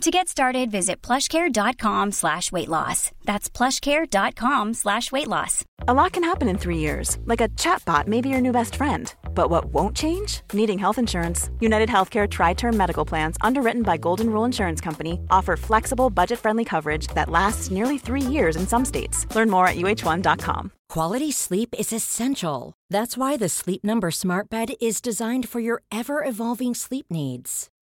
To get started, visit plushcare.com slash weight loss. That's plushcare.com slash weight loss. A lot can happen in three years, like a chatbot may be your new best friend. But what won't change? Needing health insurance. United Healthcare Tri Term Medical Plans, underwritten by Golden Rule Insurance Company, offer flexible, budget friendly coverage that lasts nearly three years in some states. Learn more at uh1.com. Quality sleep is essential. That's why the Sleep Number Smart Bed is designed for your ever evolving sleep needs.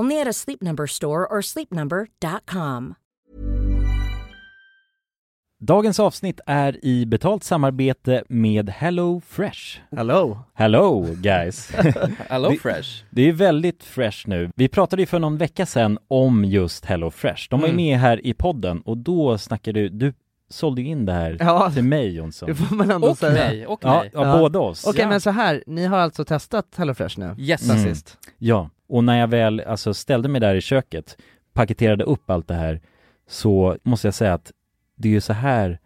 Only at a Sleep Number store or sleepnumber.com. Dagens avsnitt är i betalt samarbete med Hello Fresh. Hello! Hello guys! Hello Det- Fresh. Det är väldigt fresh nu. Vi pratade ju för någon vecka sedan om just Hello Fresh. De var ju Mm. med här i podden och då snackade du, du sålde in det här Ja, till mig Jonsson. det får man ändå Och säga. mig, och Ja, mig. ja, Ja. båda oss. Okej Ja. men så här, ni har alltså testat HelloFresh nu? Yes. Mm. sist? Ja, och när jag väl alltså ställde mig där i köket, paketerade upp allt det här, så måste jag säga att det är ju så här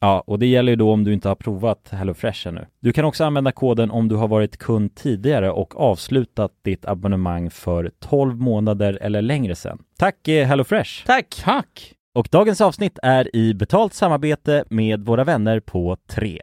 Ja, och det gäller ju då om du inte har provat HelloFresh ännu. Du kan också använda koden om du har varit kund tidigare och avslutat ditt abonnemang för 12 månader eller längre sedan. Tack eh, HelloFresh! Tack! Tack! Och dagens avsnitt är i betalt samarbete med våra vänner på 3.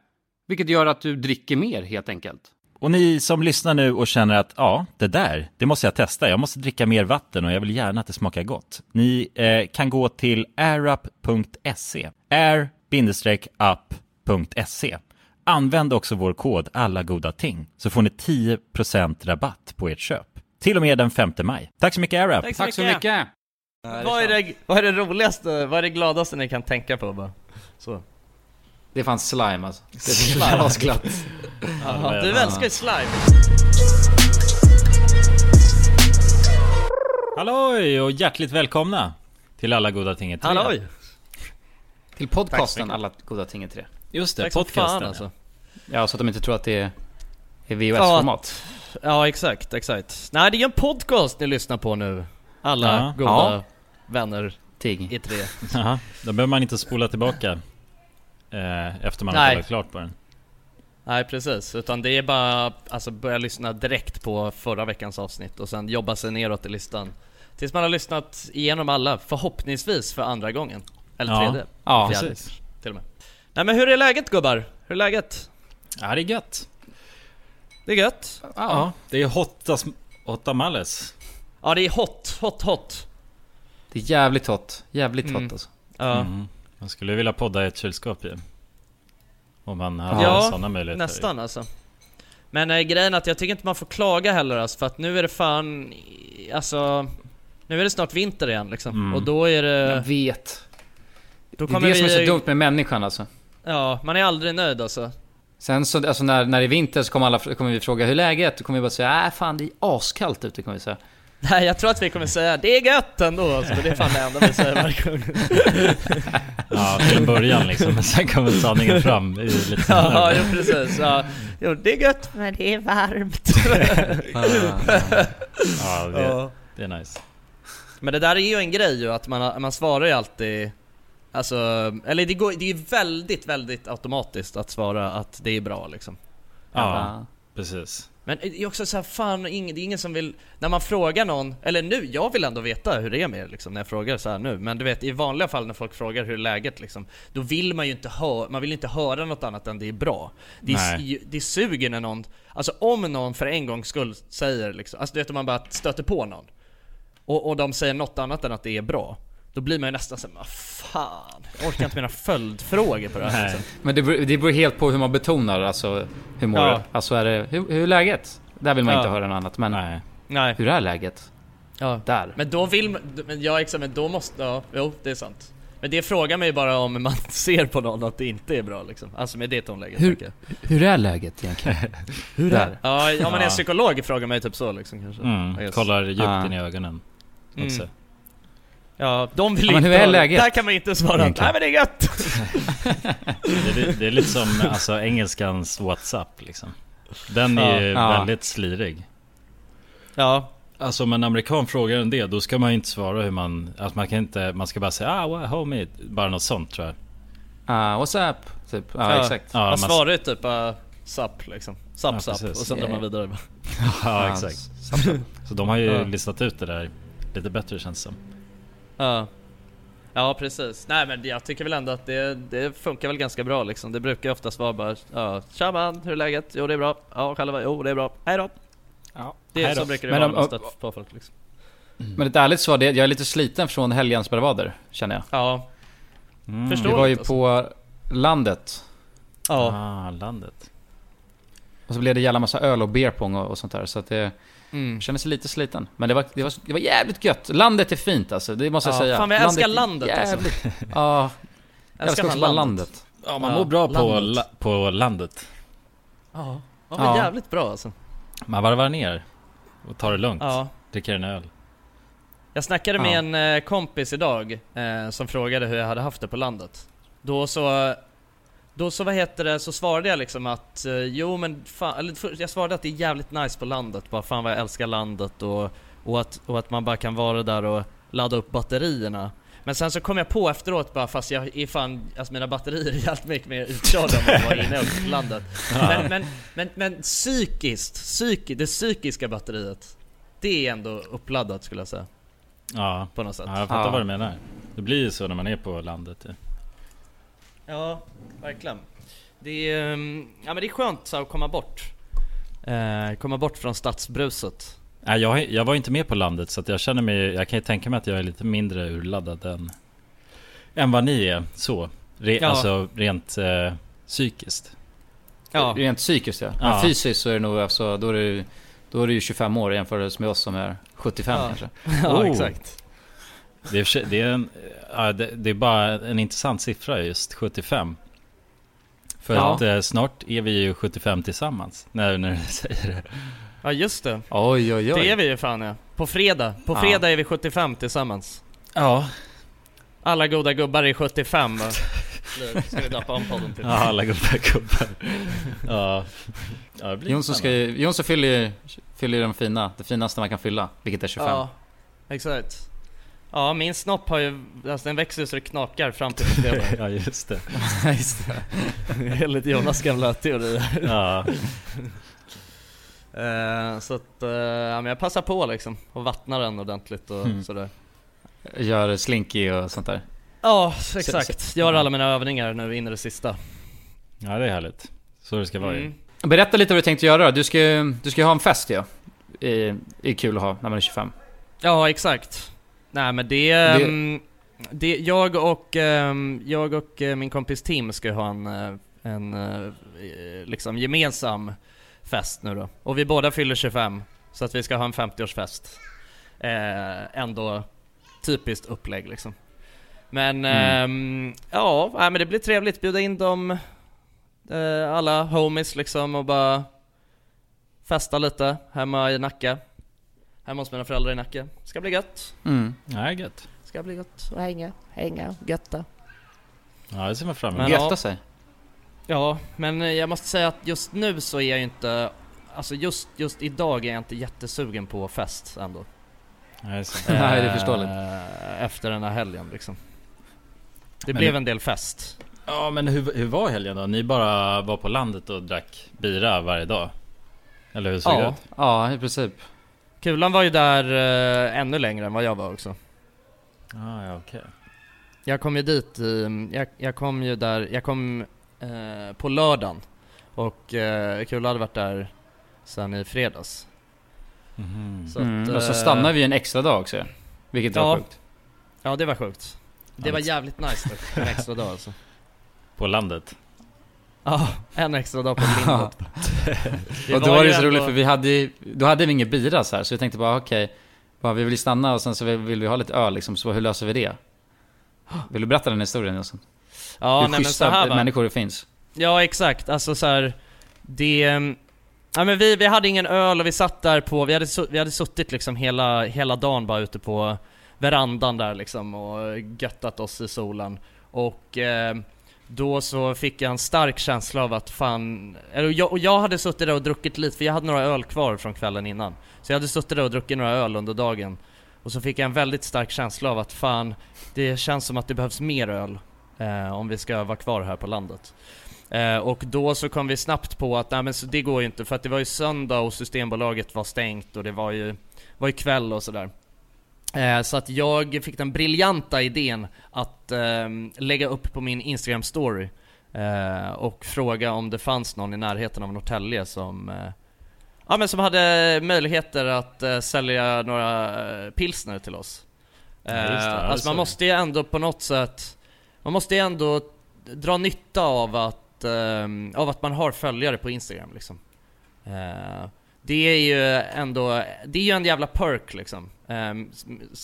Vilket gör att du dricker mer helt enkelt. Och ni som lyssnar nu och känner att ja, det där, det måste jag testa. Jag måste dricka mer vatten och jag vill gärna att det smakar gott. Ni eh, kan gå till airup.se. air-up.se. Använd också vår kod alla goda ting så får ni 10% rabatt på ert köp. Till och med den 5 maj. Tack så mycket AirUp! Tack så mycket. Vad är, det, vad är det roligaste, vad är det gladaste ni kan tänka på bara? Så. Det är fan slime alltså. Det är asglatt. Du älskar ju slime. Halloj och hjärtligt välkomna till alla goda ting i tre. Halloj! Till podcasten Alla goda ting är tre. Just det, Tack som podcasten. fan alltså. Ja, så att de inte tror att det är, är VHS-format. Ja, exakt, exakt. Nej, det är en podcast ni lyssnar på nu. Alla Ja. goda Ja. vänner Tigg. i tre. Jaha, då behöver man inte spola tillbaka eh, efter man har Nej. kollat klart på den. Nej, precis. Utan det är bara alltså börja lyssna direkt på förra veckans avsnitt och sen jobba sig neråt i listan. Tills man har lyssnat igenom alla, förhoppningsvis för andra gången. Eller Ja. tredje. Ja, fjärde, precis. till och med. Nej men hur är läget gubbar? Hur är läget? Ja, det är gött. Det är gött. Ja, det är hottas, hottamales. Ja det är hot, hot, hot. Det är jävligt hot. Jävligt Mm. hot alltså. Ja, Mm. Man skulle vilja podda i ett kylskåp ju. Om man hade Ja, sådana möjligheter. nästan alltså. Men äh, grejen är att jag tycker inte man får klaga heller alltså, för att nu är det fan, alltså Nu är det snart vinter igen liksom, Mm. och då är Jag det... vet. Då Det är det som är vi, så dumt med människan alltså. Ja, man är aldrig nöjd alltså. Sen så, alltså när, när det är vinter så kommer, alla, kommer vi fråga hur läget. Då kommer vi bara säga, äh fan det är askallt ute kommer vi säga. Nej jag tror att vi kommer säga det är gött ändå alltså, men det är fan det enda vi säger varje gång. Ja, till en början liksom. Men sen kommer sanningen fram. i lite ja, senare. jo precis. Ja. Jo, det är gött men det är varmt. Ja, det, Ja. det är nice. Men det där är ju en grej ju, att man, man svarar ju alltid Alltså, eller det, går, det är ju väldigt, väldigt automatiskt att svara att det är bra liksom Ja, precis. Men det är också så här, fan, det är ingen som vill När man frågar någon, eller nu, jag vill ändå veta hur det är med er liksom, när jag frågar så här nu. Men du vet, i vanliga fall när folk frågar hur är läget liksom Då vill man ju inte höra, man vill inte höra något annat än det är bra. Det, är, det suger när någon, alltså om någon för en gångs skull säger liksom, alltså du vet om man bara stöter på någon och, och de säger något annat än att det är bra Då blir man ju nästan såhär, vad fan, jag orkar inte med några följdfrågor på det här Nej. Men det beror, det beror helt på hur man betonar, alltså hur mår Ja. du? Alltså är det, hur, hur är läget? Där vill man Ja. inte höra något annat, men Nej. Nej, hur är läget? ja. Där. Men då vill man, men ja exakt, men då måste, ja, jo det är sant Men det frågar mig bara om man ser på någon att det inte är bra liksom, alltså med det tonläget Hur-. Hur är läget egentligen? hur är Ja, ja men Ja. en psykolog frågar mig typ så liksom kanske Mm, kollar djupt Ah. in i ögonen. Mm. Ja, de vill Ja, men hur är läget? Där kan man inte svara, nej men det är gött! Det, är, det är lite som alltså, engelskans WhatsApp liksom. Den är ju Ja. väldigt slirig. Ja, Alltså om en amerikan frågar en det, då ska man ju inte svara hur man... Alltså man kan inte... Man ska bara säga ah well, homie, bara något sånt tror jag. Ah, what's up? Typ. Ja, Ja. exakt. Ja, man man- svarar ju typ bara SAP liksom. SAP Ja, SAP precis. och sen drar man vidare. Ja exakt. Så de har ju Ja. listat ut det där lite bättre känns det som. Ja. Ja precis. Nej men jag tycker väl ändå att det, det funkar väl ganska bra liksom. Det brukar oftast vara bara ja, Tja man, hur är läget? Jo det är bra. Ja själva? Jo det är bra. Hej då. Ja. Det är så brukar det Men vara om- stött på folk liksom. Men ett ärligt svar, det, jag är lite sliten från helgens bravader, känner jag. Ja. Mm. Förstår. Vi var ju alltså. på landet. Ja. Ah, landet. Och så blev det jävla massa öl och beerpong och, och sånt där. Så att det Mm. kändes lite sliten. Men det var, det, var, det var jävligt gött. Landet är fint alltså, det måste jag Ja, säga. fan, jag älskar landet, alltså. jävligt. Ja, jag älskar också bara landet. Ja man Ja, mår bra på, landet. la, på landet. Ja. Ja men Ja. jävligt bra alltså. Man varvar ner och tar det lugnt. Ja. Dricker en öl. Jag snackade med Ja. en eh, kompis idag eh, som frågade hur jag hade haft det på landet. Då så, då så vad heter det, så svarade jag liksom att eh, jo men fan, eller jag svarade att det är jävligt nice på landet, bara fan vad jag älskar landet och, och, att, och att man bara kan vara där och ladda upp batterierna. Men sen så kom jag på efteråt bara fast jag är fan, alltså mina batterier är jävligt mycket mer utkörda om jag var inne på landet. Men, men, men, men psykiskt, psyki, det psykiska batteriet, det är ändå uppladdat skulle jag säga. Ja. På något sätt. ja, jag fattar Ja. vad du menar. Det blir ju så när man är på landet. ju. Ja, verkligen. Det är, ehm, ja, men det är skönt så, att komma bort. Eh, komma bort från stadsbruset. Nej, jag, jag var inte med på landet så att jag känner mig, jag kan ju tänka mig att jag är lite mindre urladdad än, än vad ni är. Så. Re, Ja. Alltså rent eh, psykiskt. Ja, Rent psykiskt ja. Ja. Men fysiskt så är det nog, alltså, då är det, då är det ju 25 år jämfört med oss som är 75 Ja. kanske. ja Oh. exakt. Det är, det, är en, ja, det, det är bara en intressant siffra just, 75. För Ja. att eh, snart är vi ju 75 tillsammans, när, när du säger det. Ja just det. Oj oj oj. Det är vi ju fan ja. På fredag. På Ja. fredag är vi 75 tillsammans. Ja, Alla goda gubbar är 75 va? Nu Ska vi döpa om podden till. ja alla goda gubbar. Ja. ja det blir Jonsson, ska Jonsson fyller ju fyller ju de fina, det finaste man kan fylla, vilket är 25. Ja, exakt. Ja, min snopp har ju, alltså den växer så det knakar fram till fredag. Ja just det. Just det. Enligt Jonas gamla teorier. Ja. Eh, så att, eh, ja men jag passar på liksom och vattnar den ordentligt och Mm. sådär. Gör slinky och sånt där. Ja, exakt. Gör alla mina övningar nu in i det sista. ja, det är härligt. Så det ska vara ju. Mm. Berätta lite vad du tänkte göra. Du ska ju du ska ju ha en fest ja. Det är, det är kul att ha när man är 25. Ja, exakt. Nej men det... Det- ehm, det jag och, ehm, jag och eh, min kompis Tim ska ha en, eh, en eh, liksom gemensam fest nu då. Och vi båda fyller 25, så att vi ska ha en 50-årsfest. Eh, ändå typiskt upplägg liksom. Men ehm, ja, nej, men det blir trevligt. Bjuda in dem, alla homies liksom och bara festa lite hemma i Nacka. Hemma hos mina föräldrar i Nacka. Ska bli gött. Mm. Ja, gött. Ska bli gött att hänga, hänga, götta. Ja, det ser man fram emot. ja. Götta sig. Ja, men eh, jag måste säga att just nu så är jag ju inte Alltså just, just idag är jag inte jättesugen på fest ändå det. Nej, det är förståeligt. Eh, Efter den här helgen liksom Det Men blev det- en del fest Ja, men hur, hur var helgen då? Ni bara var på landet och drack bira varje dag? Eller hur såg det Ja, ut? Ja, i princip. Kulan var ju där eh, ännu längre än vad jag var också Ah, ja, okej. Jag kom ju dit i, jag, jag kom ju där, jag kom eh, på lördagen Och eh, Kulan hade varit där sen i fredags Mhm. Så mm. att, Och så eh, stannar vi en extra dag också. Vilket var Ja. sjukt. Ja det var sjukt Det var jävligt nice dock, en extra dag alltså På landet? Ja, en extra dag på Lindot och då var det ju så roligt för vi hade ju- då hade vi ingen bira så här, så vi tänkte bara okej, bara, vi vill stanna och sen så vill, vill vi ha lite öl liksom, så hur löser vi det? Vill du berätta den historien Jonsson? Ja, hur nej men så här va. människor det finns. Ja exakt, alltså så här, Det... ehm, Ja men vi, vi hade ingen öl och vi satt där på, vi hade, vi hade suttit liksom hela, hela dagen bara ute på verandan där liksom och göttat oss i solen. Och ehm, då så fick jag en stark känsla av att fan, eller jag, och jag hade suttit där och druckit lite, för jag hade några öl kvar från kvällen innan. Så jag hade suttit där och druckit några öl under dagen. Och så fick jag en väldigt stark känsla av att fan, det känns som att det behövs mer öl. eh, om vi ska vara kvar här på landet. Eh, och då så kom vi snabbt på att nej men så det går ju inte för att det var ju söndag och Systembolaget var stängt och det var ju, var ju kväll och sådär. Eh, så att jag fick den briljanta idén att eh, lägga upp på min Instagram story eh, och fråga om det fanns någon i närheten av Norrtälje som eh, Ja men som hade möjligheter att sälja några pilsner till oss. Ja, det. Alltså man måste ju ändå på något sätt Man måste ju ändå dra nytta av att, ehm, av att man har följare på Instagram liksom. Det är ju ändå, det är ju en jävla perk liksom. Ehm,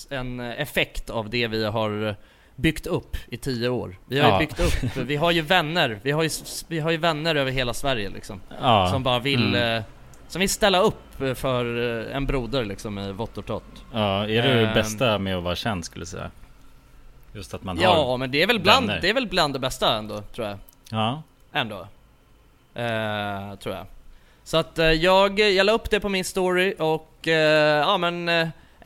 en effekt av det vi har byggt upp i tio år. Vi har Ja. ju byggt upp, vi har ju vänner, vi har ju, vi har ju vänner över hela Sverige liksom. Ja. Som bara vill, Mm. eh, som vill ställa upp för eh, en broder liksom i vått och torrt. Ja, är det det Ehm. bästa med att vara känd skulle jag säga? Just att man Ja, har... men det är väl bland, vänner. det är väl bland det bästa ändå, tror jag. Ja. Ändå. Eh, tror jag. Så att eh, jag, jag la upp det på min story och eh, ja men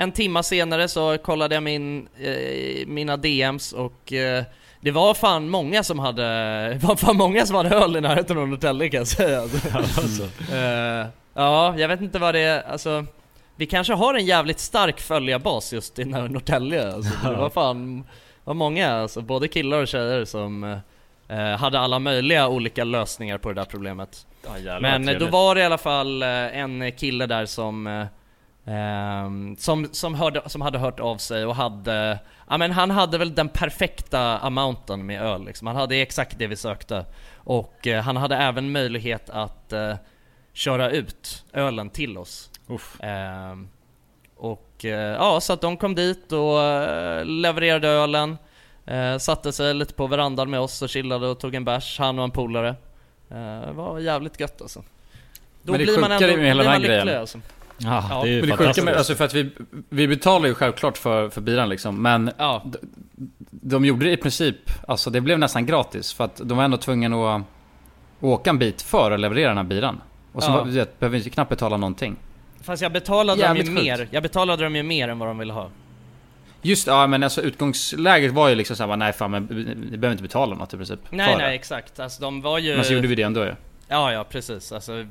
en timma senare så kollade jag min, eh, mina DMs och eh, det var fan många som hade, var fan många som hade öl i närheten av Norrtälje kan jag säga. Alltså. Eh, ja, jag vet inte vad det är, alltså vi kanske har en jävligt stark följarbas just i Norrtälje alltså. Det var fan, var många alltså, både killar och tjejer som eh, hade alla möjliga olika lösningar på det där problemet. Ja, jävlar, Men eh, då var det i alla fall eh, en kille där som eh, ehm, som, som, hörde, som hade hört av sig och hade Ja men han hade väl den perfekta amounten med öl liksom. Han hade exakt det vi sökte Och eh, han hade även möjlighet att eh, köra ut ölen till oss. Ehm, Och eh, ja, så att de kom dit och levererade ölen eh, Satte sig lite på verandan med oss och chillade och tog en bärs, han och en polare Det var jävligt gött alltså Då Men det blir man ändå med hela blir man grejen- lycklig alltså. Ja, Ja, det är ju Men det sjuka med, alltså för att vi, vi betalar ju självklart för, för bilen liksom, men Ja, d- de gjorde det i princip, alltså det blev nästan gratis för att de var ändå tvungna att åka en bit för att leverera den här bilen. Och så Ja. var, vet, behöver vi knappt betala någonting. fast jag betalade dem ju Jävligt sjukt. mer, jag betalade dem ju mer än vad de ville ha Just ja men alltså utgångsläget var ju liksom såhär, nej fan men vi vi behöver inte betala något i princip. Nej nej det. exakt, alltså de var ju Men så gjorde vi det ändå ju. Ja ja precis, alltså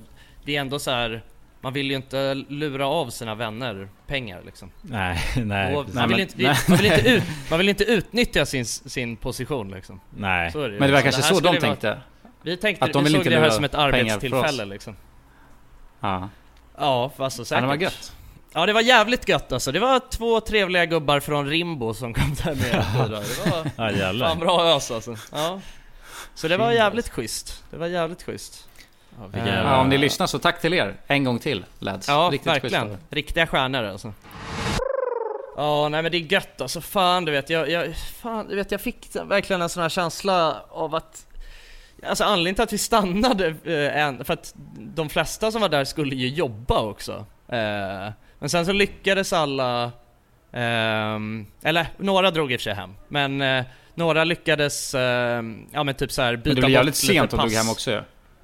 Det är ändå så här. Man vill ju inte lura av sina vänner pengar liksom Nej, nej, och man, vill men- inte, nej. man, vill inte ut, man vill inte utnyttja sin, sin position liksom nej. Så är det. Men det var Så kanske så skulle de vara- tänkte. Vi tänkte, Att de vi såg inte det här som ett arbetstillfälle liksom Ja. Ja, alltså ja, säkert det var gött. Ja det var jävligt gött alltså, det var två trevliga gubbar från Rimbo som kom där med bidrar. Det var Ja jävlar. fan bra ös alltså Ja Så det var jävligt schysst, det var jävligt schysst Ja, Ja, Ja, om ni lyssnar så tack till er. En gång till lads. Ja, Riktigt verkligen. det. Riktiga stjärnor alltså. Ja, nej men det är gött alltså. Fan du vet, jag, jag, fan, du vet, jag fick verkligen en sån här känsla av att Alltså anledningen till att vi stannade, eh, för att de flesta som var där skulle ju jobba också. Eh, men sen så lyckades alla, ehm, eller några drog i och för sig hem, men eh, några lyckades, ehm, ja men typ så här byta Men det var bort jävligt lite sent och drog pass. hem också ju.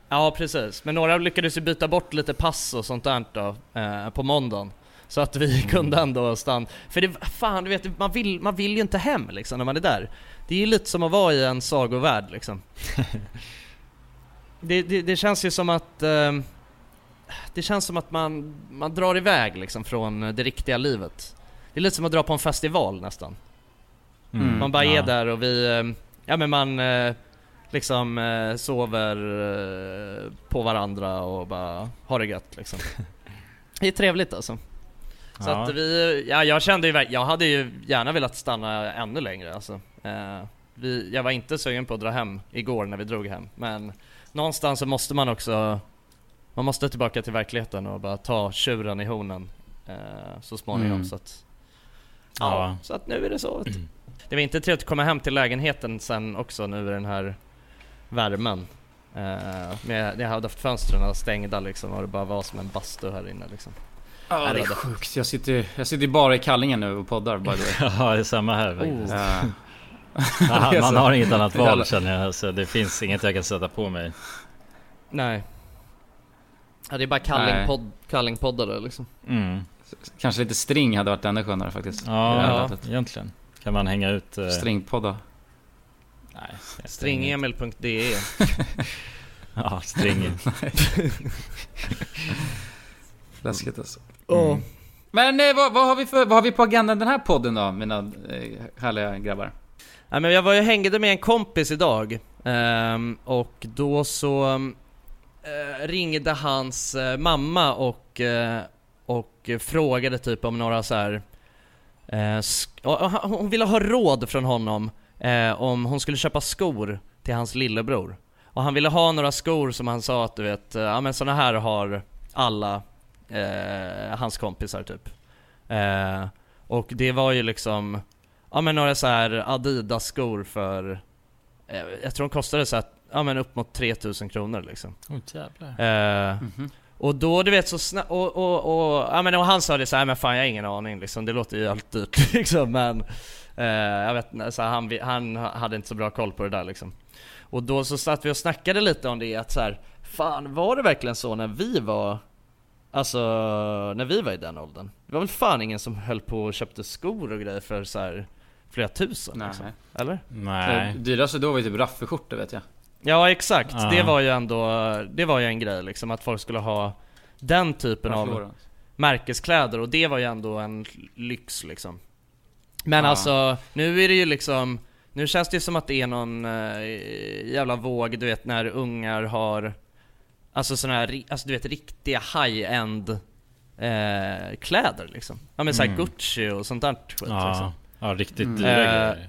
Ja precis, men några lyckades ju byta bort lite pass och sånt där då, eh, på måndagen. Så att vi kunde ändå stanna, för det, fan du vet, man vill, man vill ju inte hem liksom när man är där. Det är ju lite som att vara i en sagovärld liksom. Det, det, det känns ju som att eh, Det känns som att man, man drar iväg liksom från det riktiga livet. Det är lite som att dra på en festival nästan. Mm. man bara är ja. där och vi, eh, ja men man eh, liksom eh, sover eh, på varandra och bara har det gött liksom. Det är trevligt alltså. Så Ja. att vi, ja jag kände ju, jag hade ju gärna velat stanna ännu längre alltså. Eh, vi, jag var inte sugen på att dra hem igår när vi drog hem, men någonstans så måste man också, man måste tillbaka till verkligheten och bara ta tjuren i hornen eh, så småningom Mm. så att Ja. Ja, så att nu är det så. du. Det var inte trevligt att komma hem till lägenheten sen också nu i den här värmen. Uh, med, jag hade haft fönstren stängda liksom och det bara var som en bastu här inne liksom. Ja, det är sjukt. Jag sitter, jag sitter bara i kallingen nu och poddar by the way. Ja, det är samma här faktiskt. Oh. Eh, Man, man har inget annat val känner jag, så det finns inget jag kan sätta på mig. Nej. Ja, det är bara kallingpodd, kallingpoddare liksom. Mm. Kanske lite string hade varit ännu skönare faktiskt. Ja, lätet. egentligen. Kan man hänga ut... eh, Stringpodda. Nej, Stringemil.de Ja, stringen. Läskigt alltså. Mm. Men eh, vad, vad, har vi för, vad har vi på agendan den här podden då, mina eh, härliga grabbar? Ja, men jag var ju hängde med en kompis idag, ehm, och då så eh, ringde hans eh, mamma och, och frågade typ om några så här. Sk- och- och han- hon ville ha råd från honom eh, om hon skulle köpa skor till hans lillebror. Och han ville ha några skor som han sa att du vet, eh, ja men såna här har alla eh, hans kompisar typ. Eh, och det var ju liksom, ja men några så här Adidas skor för, eh, jag tror de kostade så här, ja men upp mot 3000 kronor liksom. Oh, jävlar. Eh, Mhm. och då du vet så snabbt, och, och, och, ja men och han sa det så här, men fan jag har ingen aning liksom, det låter ju allt dyrt liksom men Jag vet inte, så här, han, han hade inte så bra koll på det där liksom Och då så satt vi och snackade lite om det att så här, fan var det verkligen så när vi var Alltså när vi var i den åldern? Det var väl fan ingen som höll på och köpte skor och grejer för så här flera tusen Nej. liksom. Eller? Nej. Det dyraste då var ju typ raffelskjortor vet jag. Ja exakt, Ja. det var ju ändå, det var ju en grej liksom att folk skulle ha den typen av Ralph Lauren. märkeskläder och det var ju ändå en lyx liksom Men Ja. alltså, nu är det ju liksom Nu känns det ju som att det är någon eh, jävla våg, du vet när ungar har Alltså såna här, alltså du vet riktiga high-end eh, kläder liksom Ja men såhär Mm. Gucci och sånt där skit liksom Ja, ja riktigt Mm. dyra Eh, grejer.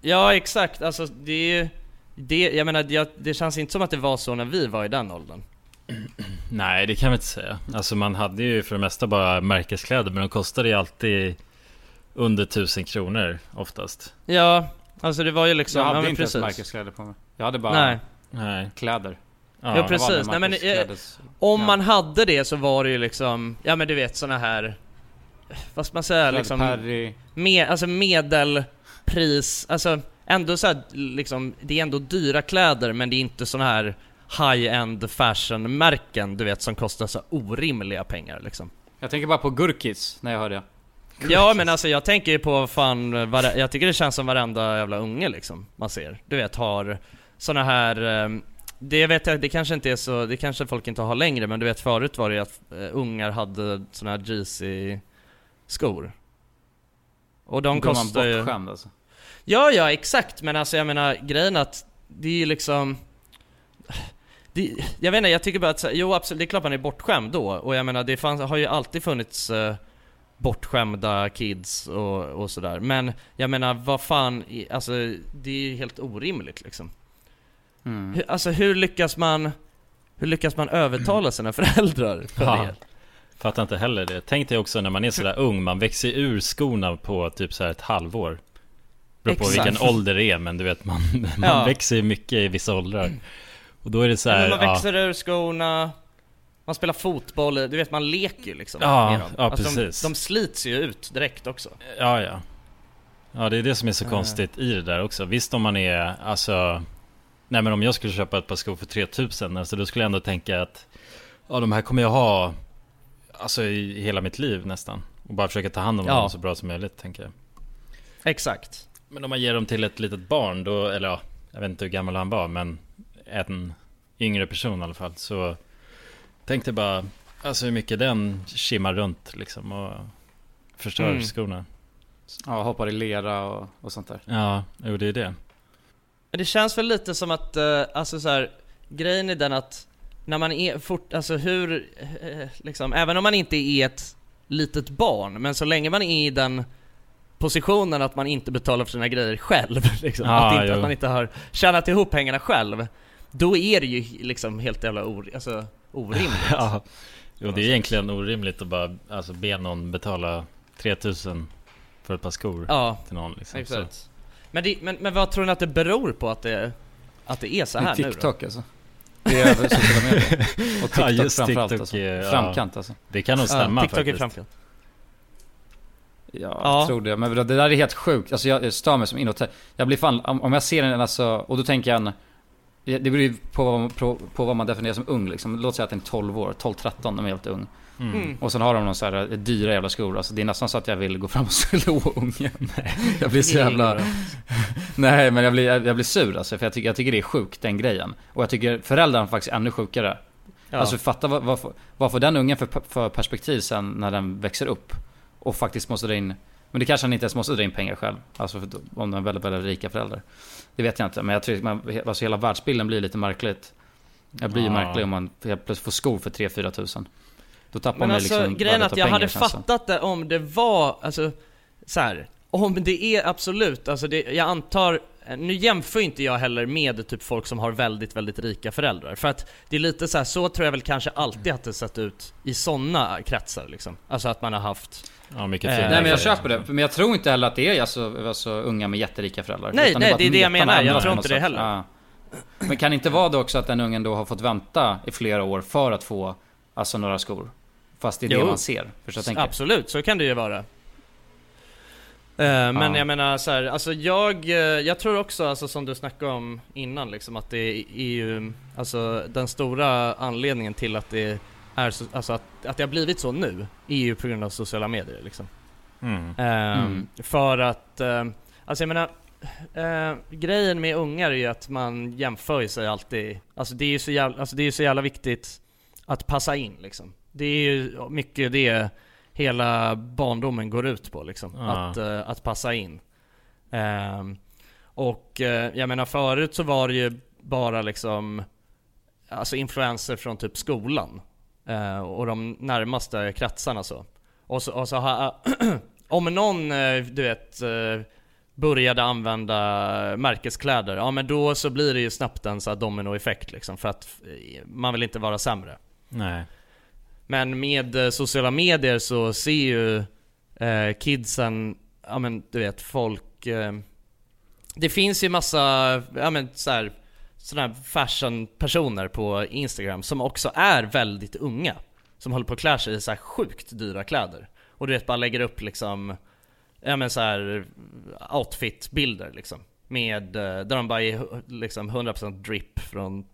Ja exakt, alltså det är ju det, jag menar, jag, det känns inte som att det var så när vi var i den åldern Nej, det kan vi inte säga. Alltså man hade ju för det mesta bara märkeskläder, men de kostade ju alltid under tusen kronor oftast. Ja, alltså det var ju liksom, Jag hade ja inte ens precis märkeskläder på mig. Jag hade bara Nej, Nej. kläder. Ja, Ja, precis. Nej, men, märkesklädes- om Ja. man hade det så var det ju liksom, ja men du vet såna här Vad ska man säga Kläder, liksom, med, alltså medelpris, alltså ändå så här, liksom, det är ändå dyra kläder men det är inte såna här high-end fashion-märken du vet som kostar så orimliga pengar liksom Jag tänker bara på Gurkis när jag hör det. Ja men alltså jag tänker ju på fan, vare- jag tycker det känns som varenda jävla unge liksom man ser. Du vet har såna här, eh, det vet jag, det kanske inte är så, det kanske folk inte har längre men du vet förut var det ju att eh, ungar hade såna här Yeezy skor. Och de man kostar ju... bortskämd alltså. Ja, ja exakt, men alltså jag menar grejen att det är ju liksom det, Jag vet inte, jag tycker bara att, jo absolut, det är klart man är bortskämd då och jag menar det fanns, har ju alltid funnits eh, bortskämda kids och, och sådär men jag menar vad fan, alltså det är ju helt orimligt liksom Mm. hur, Alltså hur lyckas man, hur lyckas man övertala sina föräldrar för Ja. det? Fattar inte heller det. Tänk dig också när man är sådär ung, man växer ur skorna på typ så här ett halvår. Beror på Exakt. vilken ålder det är, men du vet man, man Ja. växer ju mycket i vissa åldrar. Och då är det så Ja, här, man ja, växer ur skorna, man spelar fotboll, du vet man leker ju liksom Ja, med dem. ja, Alltså, precis. De, de slits ju ut direkt också ja, ja. Ja, det är det som är så Ja. konstigt i det där också. Visst om man är, alltså, nej men om jag skulle köpa ett par skor för 3000, alltså då skulle jag ändå tänka att, ja de här kommer jag ha, alltså i hela mitt liv nästan. Och bara försöka ta hand om Ja. dem så bra som möjligt, tänker jag. Exakt Men om man ger dem till ett litet barn då, eller ja, jag vet inte hur gammal han var men en yngre person i alla fall så Tänkte bara, alltså hur mycket den kimmar runt liksom och förstör Mm. skorna Ja, hoppar i lera och, och sånt där. Ja, jo det är det Men det känns väl lite som att, eh, alltså så här, grejen är den att när man är fort, alltså hur, eh, liksom, även om man inte är ett litet barn, men så länge man är i den positionen att man inte betalar för sina grejer själv, liksom, Ja, att, inte, jo. att man inte har tjänat ihop pengarna själv, då är det ju liksom helt jävla or, alltså, orimligt. Ja, jo det är egentligen orimligt att bara alltså, be någon betala 3000 för ett par skor Ja, till någon liksom. Så, exakt. Men, det, men, men vad tror ni att det beror på att det, att det är så här Det är nu? TikTok alltså. Det är över sociala medier. Och TikTok Ja, just framförallt TikTok alltså. är- ja. Framkant alltså. det kan nog Ja, stämma TikTok är faktiskt framkant. Ja, Ja. jag tror det. Men det där är helt sjukt. Alltså jag stör mig som inåt. Jag blir fan, om om jag ser en alltså, och då tänker jag en det beror ju på vad, man, på, på vad man definierar som ung liksom. Låt säga att den är 12 år, 12-13, de är helt ung. Mm. Och sen har de någon så här dyra jävla skor. Alltså det är nästan så att jag vill gå fram och slå ungen. Jag blir så jävla... Nej men jag blir, jag blir sur alltså. För jag tycker, jag tycker det är sjukt den grejen. Och jag tycker föräldrarna faktiskt ännu sjukare. Ja. Alltså fatta vad, vad, får- vad får den ungen för, för perspektiv sen när den växer upp? Och faktiskt måste dra in... Men det kanske han inte ens måste dra in pengar själv. Alltså för, om de är väldigt, väldigt rika föräldrar. Det vet jag inte. Men jag tror man, alltså hela världsbilden blir lite märkligt. Jag blir ju Ja. märklig om man helt plötsligt får skor för 3-4 tusen. Då tappar Men man alltså liksom grejen att jag pengar, hade fattat det om det var, alltså så här. Om det är absolut, alltså det, jag antar nu jämför inte jag heller med typ folk som har väldigt, väldigt rika föräldrar. För att det är lite så här, så tror jag väl kanske alltid att det sett ut i sådana kretsar liksom. Alltså att man har haft Ja, mycket Eh, Nej men jag köper det, men jag tror inte heller att det är alltså, alltså unga med jätterika föräldrar. Nej, Utan nej, det är det jag menar. Jag tror inte det heller. Ja. Men kan det inte vara det också att den ungen då har fått vänta i flera år för att få alltså några skor? Fast det är det Jo. man ser. Jag tänker? Absolut, så kan det ju vara. Eh, men Ja. jag menar så här, alltså jag, eh, jag tror också, alltså som du snackade om innan liksom, att det är ju, alltså den stora anledningen till att det är så, alltså att, att det har blivit så nu, är ju på grund av sociala medier liksom. Mm. Ehm, Mm. För att, eh, alltså jag menar, eh, grejen med ungar är ju att man jämför sig alltid, alltså det är ju så jävla, alltså det är så jävla viktigt att passa in liksom. Det är ju mycket det hela barndomen går ut på liksom, Ja. att, eh, att passa in. Ehm, och eh, jag menar förut så var det ju bara liksom, alltså influenser från typ skolan. eh, och de närmaste kretsarna så. Och så, och så har, om någon, du vet, började använda märkeskläder, ja men då så blir det ju snabbt en så dominoeffekt liksom, för att man vill inte vara sämre. Nej. Men med eh, sociala medier så ser ju eh, kidsen, ja men du vet folk eh, Det finns ju massa, ja men så här, sådana här fashion-personer på Instagram som också är väldigt unga Som håller på att klä sig i så här sjukt dyra kläder Och du vet bara lägger upp liksom, ja men så här outfit-bilder liksom Med, eh, där de bara är liksom 100% drip från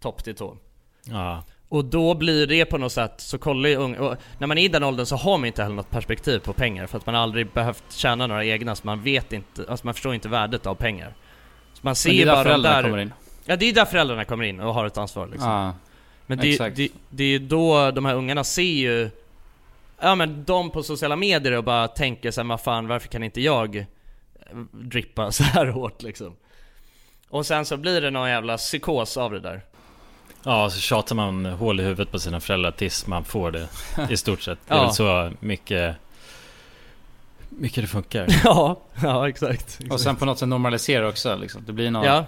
topp till tå Ja och då blir det på något sätt, så kollar ju unga, när man är i den åldern så har man inte heller något perspektiv på pengar för att man aldrig behövt tjäna några egna så man vet inte, alltså man förstår inte värdet av pengar. Så man ser ju bara de där, kommer in. ja det är där föräldrarna kommer in och har ett ansvar liksom. Ja. Men det, exakt. det, det är ju då de här ungarna ser ju Ja men de på sociala medier och bara tänker såhär, vad fan varför kan inte jag eh, drippa så här hårt liksom? Och sen så blir det någon jävla psykos av det där. Ja, så tjatar man hål i huvudet på sina föräldrar tills man får det. I stort sett. Det är Ja. väl så mycket, mycket det funkar. ja, ja exakt. Och sen på något sätt normalisera också liksom. Det blir något Ja,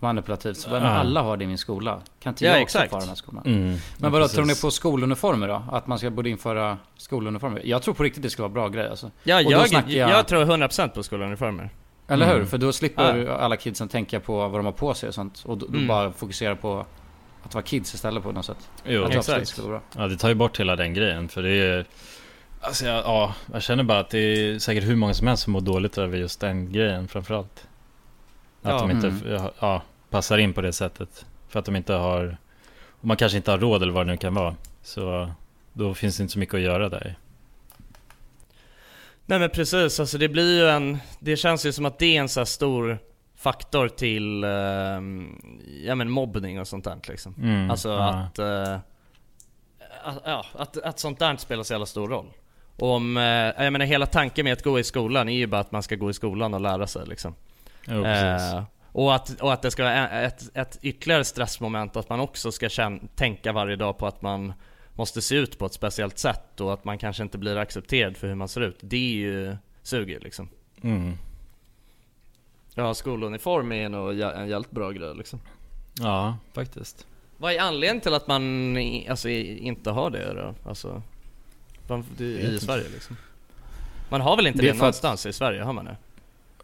manipulativt. Så, men Ja. alla har det i min skola. Kan inte Ja, jag exakt. också få den här skolan? Mm. Men vadå, Ja, tror ni på skoluniformer då? Att man ska borde införa skoluniformer? Jag tror på riktigt det skulle vara bra grej alltså. Ja, jag, jag... jag- tror 100% på skoluniformer. Eller hur? Mm. För då slipper Ja. alla kidsen tänka på vad de har på sig och sånt. Och då, då Mm. bara fokusera på att vara kids istället på något sätt. Jo, Jag tror exakt. absolut det skulle vara bra. ja, det tar ju bort hela den grejen. För det är Alltså jag, ja, jag känner bara att det är säkert hur många som helst som mår dåligt över just den grejen framförallt. Att Ja. de inte Mm. ja, passar in på det sättet. För att de inte har, och man kanske inte har råd eller vad det nu kan vara. Så då finns det inte så mycket att göra där. Nej men precis, alltså det blir ju en... Det känns ju som att det är en så här stor faktor till, ehm, ja men mobbning och sånt där liksom. Mm, Alltså ja. att, eh, att, ja, att, att sånt där spelar så jävla stor roll. Och om, eh, jag menar hela tanken med att gå i skolan är ju bara att man ska gå i skolan och lära sig liksom. Jo. Eh, och, att, och att det ska vara ett, ett ytterligare stressmoment att man också ska känna, tänka varje dag på att man måste se ut på ett speciellt sätt och att man kanske inte blir accepterad för hur man ser ut. Det är ju, suger liksom. Mm. Ja, skoluniform är nog en jävligt bra grej liksom. Ja, faktiskt. Vad är anledningen till att man alltså, inte har det då? Alltså, i Sverige liksom? Man har väl inte Det det, för att- någonstans i Sverige, har man det?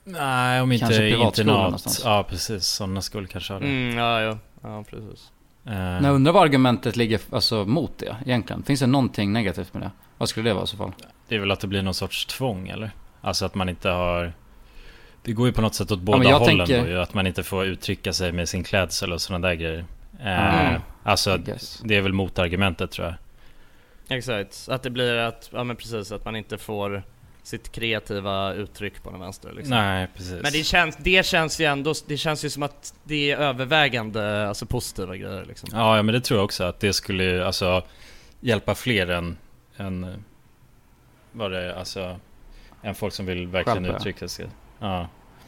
Nej, om inte Kanske privatskolor internat. någonstans. Ja, precis. Sådana skolor kanske har det. Mm, ja, ja, ja precis. Men jag undrar vad argumentet ligger alltså, mot det egentligen. Finns det någonting negativt med det? Vad skulle det vara i så fall? Det är väl att det blir någon sorts tvång eller? Alltså att man inte har Det går ju på något sätt åt båda jag hållen tänker- då ju, att man inte får uttrycka sig med sin klädsel och sådana där grejer. Eh, Mm. Alltså, I guess. det är väl motargumentet tror jag. Exakt, att det blir att, ja men precis, att man inte får sitt kreativa uttryck på den vänster liksom. Nej, precis. Men det känns, det känns ju ändå, det känns ju som att det är övervägande, alltså positiva grejer liksom. Ja, ja, men det tror jag också att det skulle ju alltså hjälpa fler än, än vad det är, alltså, än folk som vill verkligen Skärpa. uttrycka sig. Ja,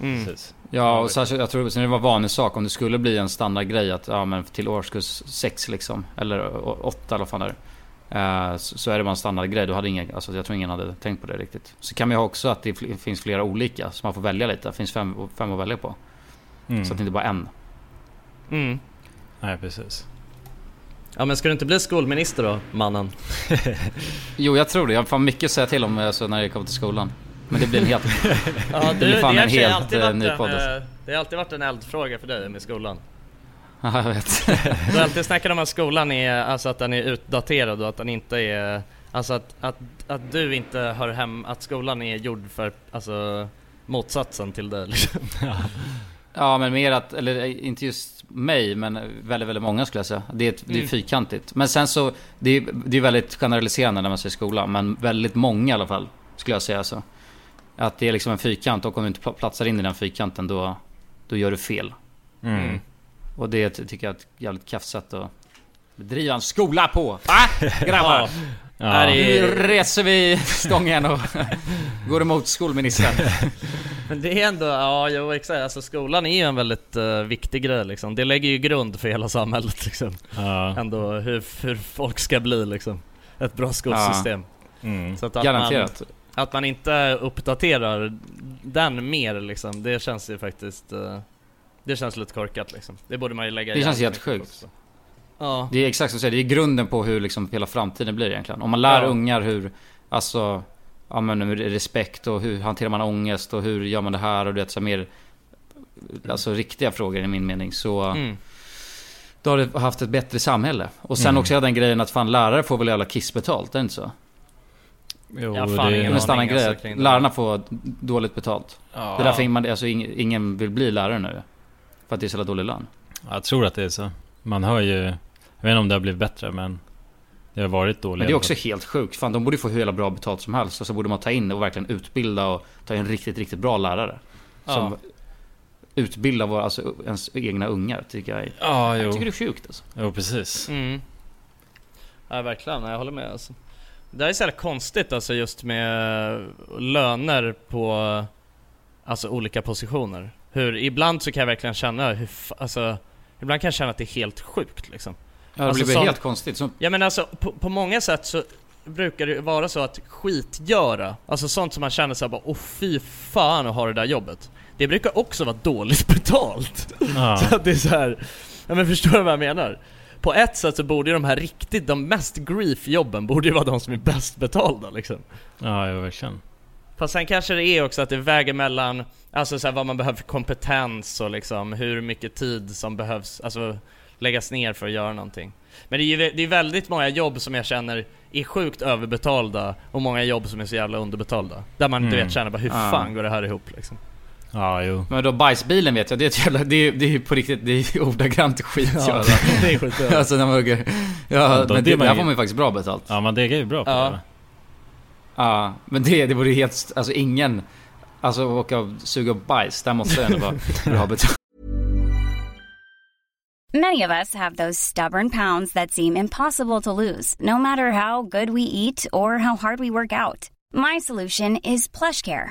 Mm. precis. Ja, och särskilt, jag tror sen det var vanlig sak om det skulle bli en standardgrej att, ja men till årskurs 6 liksom, eller 8 eller vad fan det är. Eh, så, så är det bara en standardgrej, då hade ingen, alltså jag tror ingen hade tänkt på det riktigt. Så kan man ju ha också att det finns flera olika, så man får välja lite. Det finns fem, fem att välja på. Mm. Så att det inte bara är en. Mm. Nej, precis. Ja men ska du inte bli skolminister då, mannen? Jo, jag tror det. Jag har fan mycket att säga till om alltså, när det kommer till skolan. Men det blir en helt... Ja Det blir fan har en helt, eh, ny podd, alltså. eh, Det har alltid varit en eldfråga för dig med skolan. Ja, jag vet. Du har alltid snackat om att skolan är, alltså att den är utdaterad och att den inte är, alltså att, att, att du inte hör hem, att skolan är gjord för, alltså motsatsen till dig liksom. Ja men mer att, eller eh, inte just mig men väldigt, väldigt många skulle jag säga. Det är, ett, det är Mm. fyrkantigt. Men sen så, det är, det är väldigt generaliserande när man säger skola. Men väldigt många i alla fall, skulle jag säga så. Att det är liksom en fyrkant och om du inte pl- platsar in i den fyrkanten då, då gör du fel. Mm. Och det ty- tycker jag är ett jävligt kaffigt sätt att bedriva en skola på. Va? Grabbar! Ja. Här är- Nu reser vi stången och går emot skolministern. Men det är ändå, ja jo exakt, alltså skolan är ju en väldigt eh, viktig grej liksom. Det lägger ju grund för hela samhället liksom. Ja. Ändå hur, hur folk ska bli liksom. Ett bra skolsystem. Mm. Så att, att man, Garanterat. Att man inte uppdaterar den mer liksom, det känns ju faktiskt eh, Det känns lite korkat liksom. Det borde man ju lägga Det känns jävligt helt mycket sjukt. på. Ja. Det är exakt som du säger, det är grunden på hur liksom hela framtiden blir egentligen. Om man lär Ja. ungar hur, alltså, ja men hur respekt och hur hanterar man ångest och hur gör man det här och det är så mer, alltså riktiga frågor i min mening. Så Mm. då har det haft ett bättre samhälle. Och sen Mm. också den grejen att fan lärare får väl jävla kissbetalt, det är inte så? Jo, Ja, fan, Det ingen är en grej alltså, kring det. lärarna får dåligt betalt. Ja. Det är därför ingen, alltså, ingen, vill bli lärare nu. För att det är så jävla dålig lön. Jag tror att det är så. Man hör ju... Jag vet inte om det har blivit bättre men... Det har varit dåligt. Men det är också helt sjukt. Fan, de borde få hur jävla bra betalt som helst. Och så borde man ta in och verkligen utbilda och ta in riktigt, riktigt bra lärare. Som Ja. utbildar våra, alltså, ens egna ungar, tycker jag. Ja, jo. Jag tycker det är sjukt alltså. Jo, precis. Mm. Ja verkligen, jag håller med alltså. Det här är så jävla konstigt alltså just med löner på Alltså olika positioner. Hur, ibland så kan jag verkligen känna hur, alltså Ibland kan jag känna att det är helt sjukt liksom. Ja, det Alltså, blir som- helt konstigt. Så, Ja men alltså på, på många sätt så brukar det vara så att skitgöra, alltså sånt som man känner såhär bara åh fy fan att ha det där jobbet. Det brukar också vara dåligt betalt. Ja. Så att det är så här. ja men förstår du vad jag menar? På ett sätt så borde ju de här riktigt, de mest grief-jobben borde ju vara de som är bäst betalda liksom. Ja, jo, verkligen. Fast sen kanske det är också att det väger mellan, alltså så här, vad man behöver för kompetens och liksom hur mycket tid som behövs, alltså läggas ner för att göra någonting. Men det är ju det är väldigt många jobb som jag känner är sjukt överbetalda och många jobb som är så jävla underbetalda. Där man du Mm. vet känner bara hur fan går det här ihop liksom? Ja, jo. men då bajsbilen vet jag, det är ett jävla, det är, det är på riktigt, det är ordagrant skitgöra. det är skit alltså när man hugger, ja, Ja, men det det, där ju- får man ju faktiskt bra betalt. Ja, Ja, man degar ju bra på Ja. det. men det, det vore ju helt, alltså ingen, alltså åka och suga upp bajs, där måste jag ändå vara bra betalt. Many of us have those stubborn pounds that seem impossible to lose, no matter how good we eat or how hard we work out. My solution is PlushCare.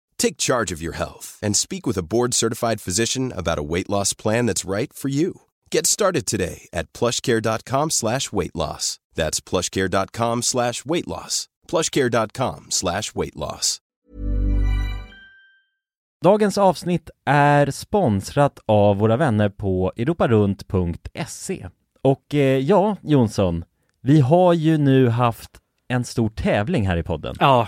Take charge of your health and speak with a board-certified physician about a weight loss plan that's right for you. Get started today at plushcare.com slash weight loss. That's plushcare.com slash weight loss. plushcare.com slash weight loss. Dagens avsnitt är sponsrat av våra vänner på europarunt.se. Och eh, ja, Jonsson, vi har ju nu haft en stor tävling här i podden. Ja,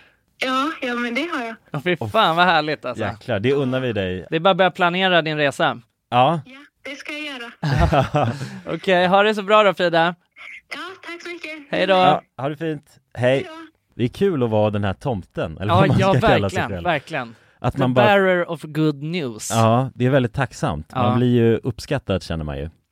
Ja, ja, men det har jag. Ja. Fy fan vad härligt alltså. Jäklar, det unnar vi dig. Det är bara att börja planera din resa. Ja, Ja, det ska jag göra. Okej, ha det så bra då Frida. Ja, tack så mycket. Hej då. ja ha det fint. Hej. Hej då. Det är kul att vara den här tomten, eller Ja, vad man ja ska kalla sig verkligen, själv. verkligen. Att The man bara, bearer of good news. ja, det är väldigt tacksamt. Man Ja. blir ju uppskattad känner man ju.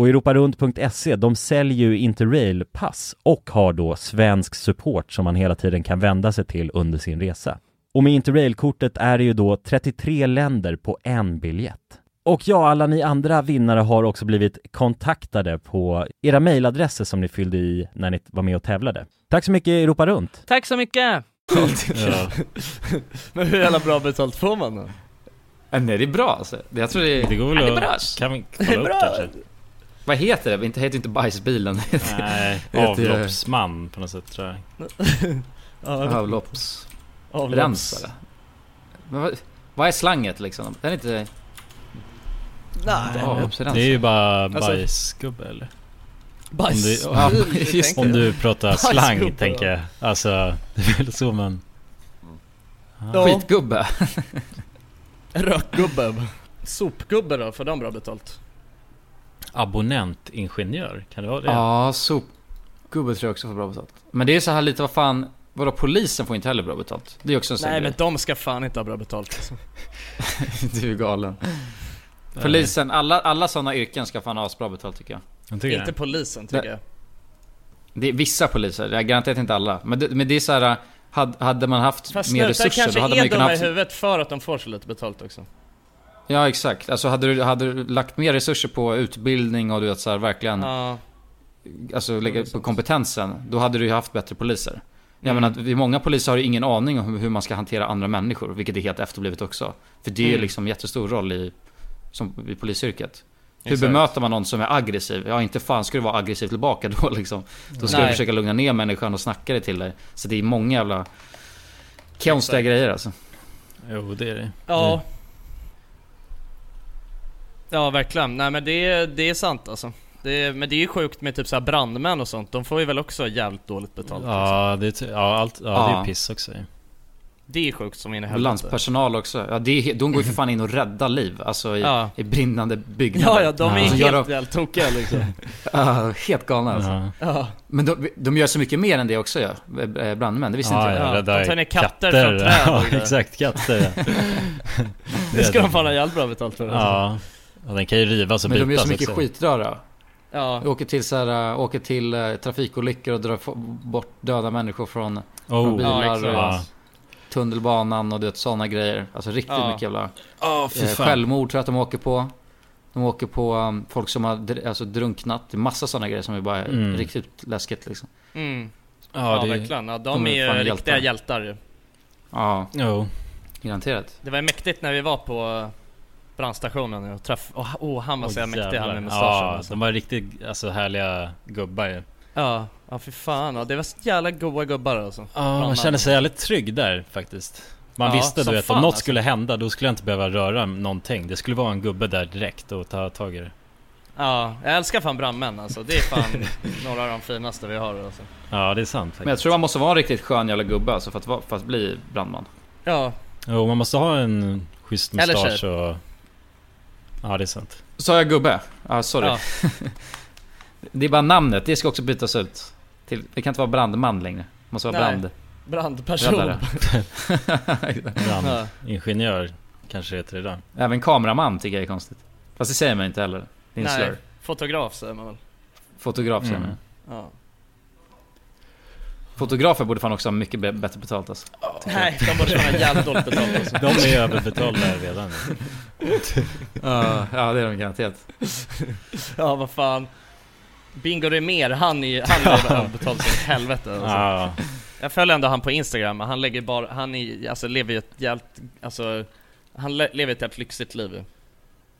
Och europarunt.se, de säljer ju Interrail-pass och har då svensk support som man hela tiden kan vända sig till under sin resa. Och med Interrail-kortet är det ju då 33 länder på en biljett. Och ja, alla ni andra vinnare har också blivit kontaktade på era mejladresser som ni fyllde i när ni var med och tävlade. Tack så mycket Europa Runt! Tack så mycket! Men hur jävla bra betalt får man då? Nej det är bra alltså. Jag tror det är... Det går Ja, det är väl bra. att... Kan vi kolla upp bra. kanske? Vad heter det? Det heter inte bajsbilen. Nej, avloppsman på något sätt tror jag. Ja, avlopps... avlopps- Rensare. Men vad, vad är slanget liksom? Den är inte... Nej. avloppsrensare. Det är ju bara Alltså- bajsgubbe eller? Om Bajs. du, Ja, du just tänker. om du pratar slang Bajsgubbe, tänker jag. Alltså, det är väl så man... Ja. Skitgubbe. Rökgubbe. Sopgubbe då, får de bra betalt? Abonnentingenjör, kan det vara det? Ja, sopgubbe tror jag också får bra betalt. Men det är så här lite, vad fan, vadå polisen får inte heller bra betalt? Det är också en sån Nej grej. men de ska fan inte ha bra betalt alltså. Du är galen. Polisen, alla, alla sådana yrken ska fan ha asbra betalt tycker jag. Jag tycker Inte det. polisen tycker Nej. jag. Det är vissa poliser, jag garanterat inte alla. Men det, men det är så här, hade, hade man haft Fast mer resurser kanske då hade man är ju kunnat dumma i huvudet för att de får så lite betalt också. Ja exakt, alltså hade du, hade du lagt mer resurser på utbildning och du vet så här, verkligen, Ja, alltså lägga på kompetensen, då hade du ju haft bättre poliser. Jag Mm. menar, att vi- många poliser har ju ingen aning om hur- man ska hantera andra människor, vilket är helt efterblivet också. För det är ju Mm. liksom jättestor roll i, som, i polisyrket. Hur Exakt. bemöter man någon som är aggressiv? Ja, inte fan ska du vara aggressiv tillbaka då liksom. Då ska Nej. du försöka lugna ner människan och snacka det till dig. Så det är många jävla konstiga grejer alltså. Jo, det är det. ja. Ja verkligen, nej men det, det är sant alltså. Det men det är ju sjukt med typ så här brandmän och sånt, de får ju väl också jävligt dåligt betalt. liksom. Ja, det är, ty- ja, allt, ja, det är Ja. piss också ju. Det är sjukt som in i helvete. Ambulanspersonal också. Ja, det är, de går ju för fan in och räddar liv. Alltså i, Ja. i brinnande byggnader. Ja ja, de är Alltså, helt de- jävla tokiga liksom. Ja, helt galna alltså. Ja. Ja. Men de, de gör så mycket mer än det också ja. Eh, Brandmän, det visste Ja, inte jag. ja, Ja, de tar ner katter från träd Ja, grejer. exakt, katter ja. Det ska de fan ha jävligt bra betalt för. Alltså. Ja, och den kan ju rivas och Men de gör bytas så mycket också. skitröra. Ja. Åker till, så här, äh, åker till äh, trafikolyckor och drar bort döda människor från, från Oh. bilar. Ja, Ja. tunnelbanan och sådana grejer. Alltså riktigt Ja. mycket jävla... Ja, fy Eh, självmord tror jag att de åker på. De åker på um, folk som har dr- alltså, drunknat. Det är massa sådana grejer som är bara Mm. riktigt läskigt liksom. Mm. Ja, Ja, det verkligen. Ja, de, de är är riktiga hjältar. hjältar. Ja, Jo. garanterat. Det var mäktigt när vi var på brandstationen och träff... Åh, oh, han var så jävla mäktig han med mustaschen Ja, alltså. de var riktigt alltså, härliga gubbar ju. Ja, ja fy fan. Ja, det var så jävla goa gubbar alltså. Ja, man kände sig jävligt trygg där faktiskt. Man Ja, visste du vet, fan, om något alltså. skulle hända då skulle jag inte behöva röra någonting. Det skulle vara en gubbe där direkt och ta tag i det. Ja, jag älskar fan brandmän alltså. Det är fan några av de finaste vi har alltså. Ja, det är sant Men jag faktiskt. tror man måste vara en riktigt skön jävla gubbe alltså för att, för att bli brandman. Ja, Jo, man måste ha en schysst mustasch och... Ja, det är sant. Sa jag gubbe? Ja, sorry. ja. Det är bara namnet, det ska också bytas ut. Till, det kan inte vara brandman längre. Det måste vara Nej. brand. Brandperson. Brandingenjör kanske heter det idag. Även kameraman tycker jag är konstigt. Fast det säger man inte heller. Det är en Nej, slur. fotograf säger man väl. Fotograf säger Mm. man. Ja. Fotografer borde fan också ha mycket bättre betalt alltså. Nej, de borde fan ha jävligt dåligt betalt alltså. De är överbetalda redan. Ja, ja det är de garanterat. Ja, vad fan. Bingo Rimér, han är han är överbetald som helvete alltså. Ja, Jag följer ändå han på Instagram, han lägger bara, han är, alltså lever ju ett jävligt, alltså Han le- lever ett jävligt lyxigt liv.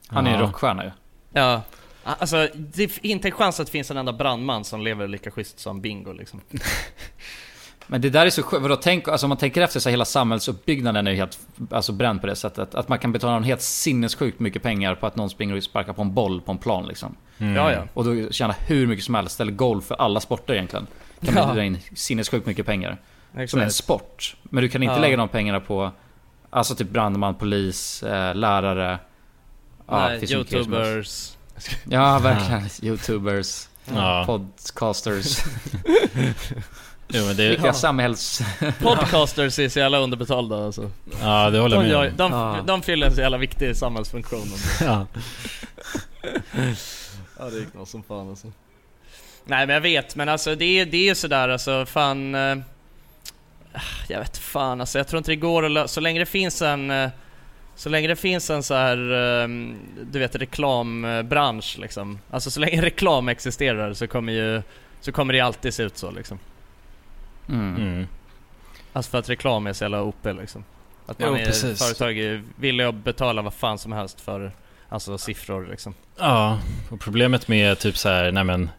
Han är ju Ja. rockstjärna ju. Ja Alltså, det är inte en chans att det finns en enda brandman som lever lika schysst som Bingo liksom Men det där är så sjukt. Vadå, tänk, alltså om man tänker efter så hela samhällsuppbyggnaden är ju helt alltså, bränd på det sättet. Att man kan betala en helt sinnessjukt mycket pengar på att någon springer och sparkar på en boll på en plan liksom. Mm. Ja ja Och då tjäna hur mycket som helst, eller golf för alla sporter egentligen. Kan man Ja. dra in sinnessjukt mycket pengar. Som är en Exakt sport. Men du kan inte Ja. lägga de pengarna på, alltså typ brandman, polis, eh, lärare. Nej, youtubers Ja, verkligen. Youtubers, Ja. podcasters. Jo, men det, Vilka Ja. samhälls... Podcasters är så jävla underbetalda alltså ja, det håller De, jag med om. de, Ja. de fyller en så jävla viktig samhällsfunktion Ja. Ja det gick nog som fan alltså Nej men jag vet, men alltså det är det är ju sådär alltså fan eh, Jag vet fan alltså jag tror inte det går att lö- så länge det finns en eh, Så länge det finns en så här eh, Du vet reklambransch liksom Alltså så länge reklam existerar så kommer ju Så kommer det alltid se ut så liksom Mm. Mm. Alltså för att reklam är så jävla OP liksom Att man Jo, är, precis. företag är villiga att betala vad fan som helst för Alltså siffror liksom Ja, och problemet med typ så här, nej men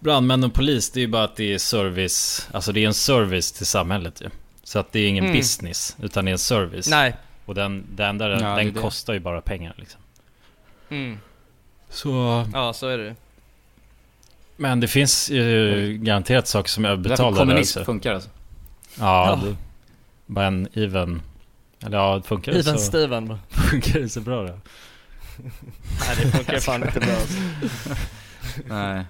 Brandmän och polis, det är ju bara att det är service Alltså det är en service till samhället ju Så att det är ingen Mm. business, utan det är en service Nej Och den, den där, Ja, den kostar ju bara pengar liksom mm. Så, Ja så är det Men det finns ju garanterat saker som är Därför överbetalda kommunism också. funkar alltså. Ja, Ja. Det, bara en even... Eller ja, det funkar det Even så... Steven. Funkar det så bra då? Nej det funkar fan inte bra alltså. Nej,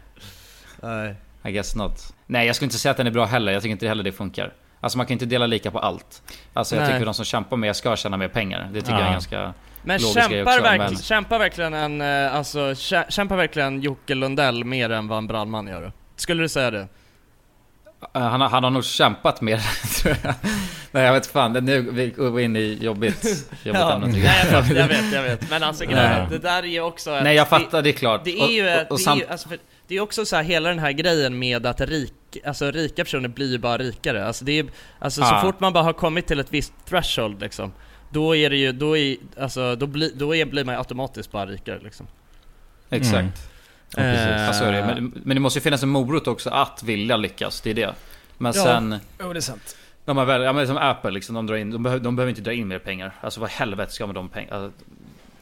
Nej. I guess not. Nej, jag skulle inte säga att den är bra heller. Jag tycker inte heller det funkar. Alltså man kan inte dela lika på allt. Alltså jag Nej. tycker de som kämpar mer ska tjäna mer pengar. Det tycker jag är Ja. ganska Men kämpar, också, verkl- men- kämpar verkligen en, eh, alltså, kä- kämpar verkligen Jocke Lundell mer än vad en brandman gör? Skulle du säga det? Eh, Han har, han har nog kämpat mer, tror jag. Nej, jag vet fan. Det- Nu vi går in i jobbigt, jobbigt Ja, ämne nej, jag, vet, jag vet, jag vet. Men alltså grejen, det där är ju också... Nej, jag det- fattar, det är klart. Det är ju, Och- och- och det, är ju alltså, för, det är också så här hela den här grejen med att rik, alltså rika personer blir ju bara rikare. Alltså det är, alltså så Ah. fort man bara har kommit till ett visst threshold liksom, då är det ju, då är, alltså då blir, då är, blir man ju automatiskt bara rikare liksom. Exakt. Mm. Ja, precis. Eh, så det. Men, men det måste ju finnas en morot också att vilja lyckas, det är det. Men Ja. sen... Jo, det är sant. De har väl, ja men som Apple liksom, de, drar in, de, behöver, de behöver inte dra in mer pengar. Alltså vad helvete ska man de pengarna? Alltså,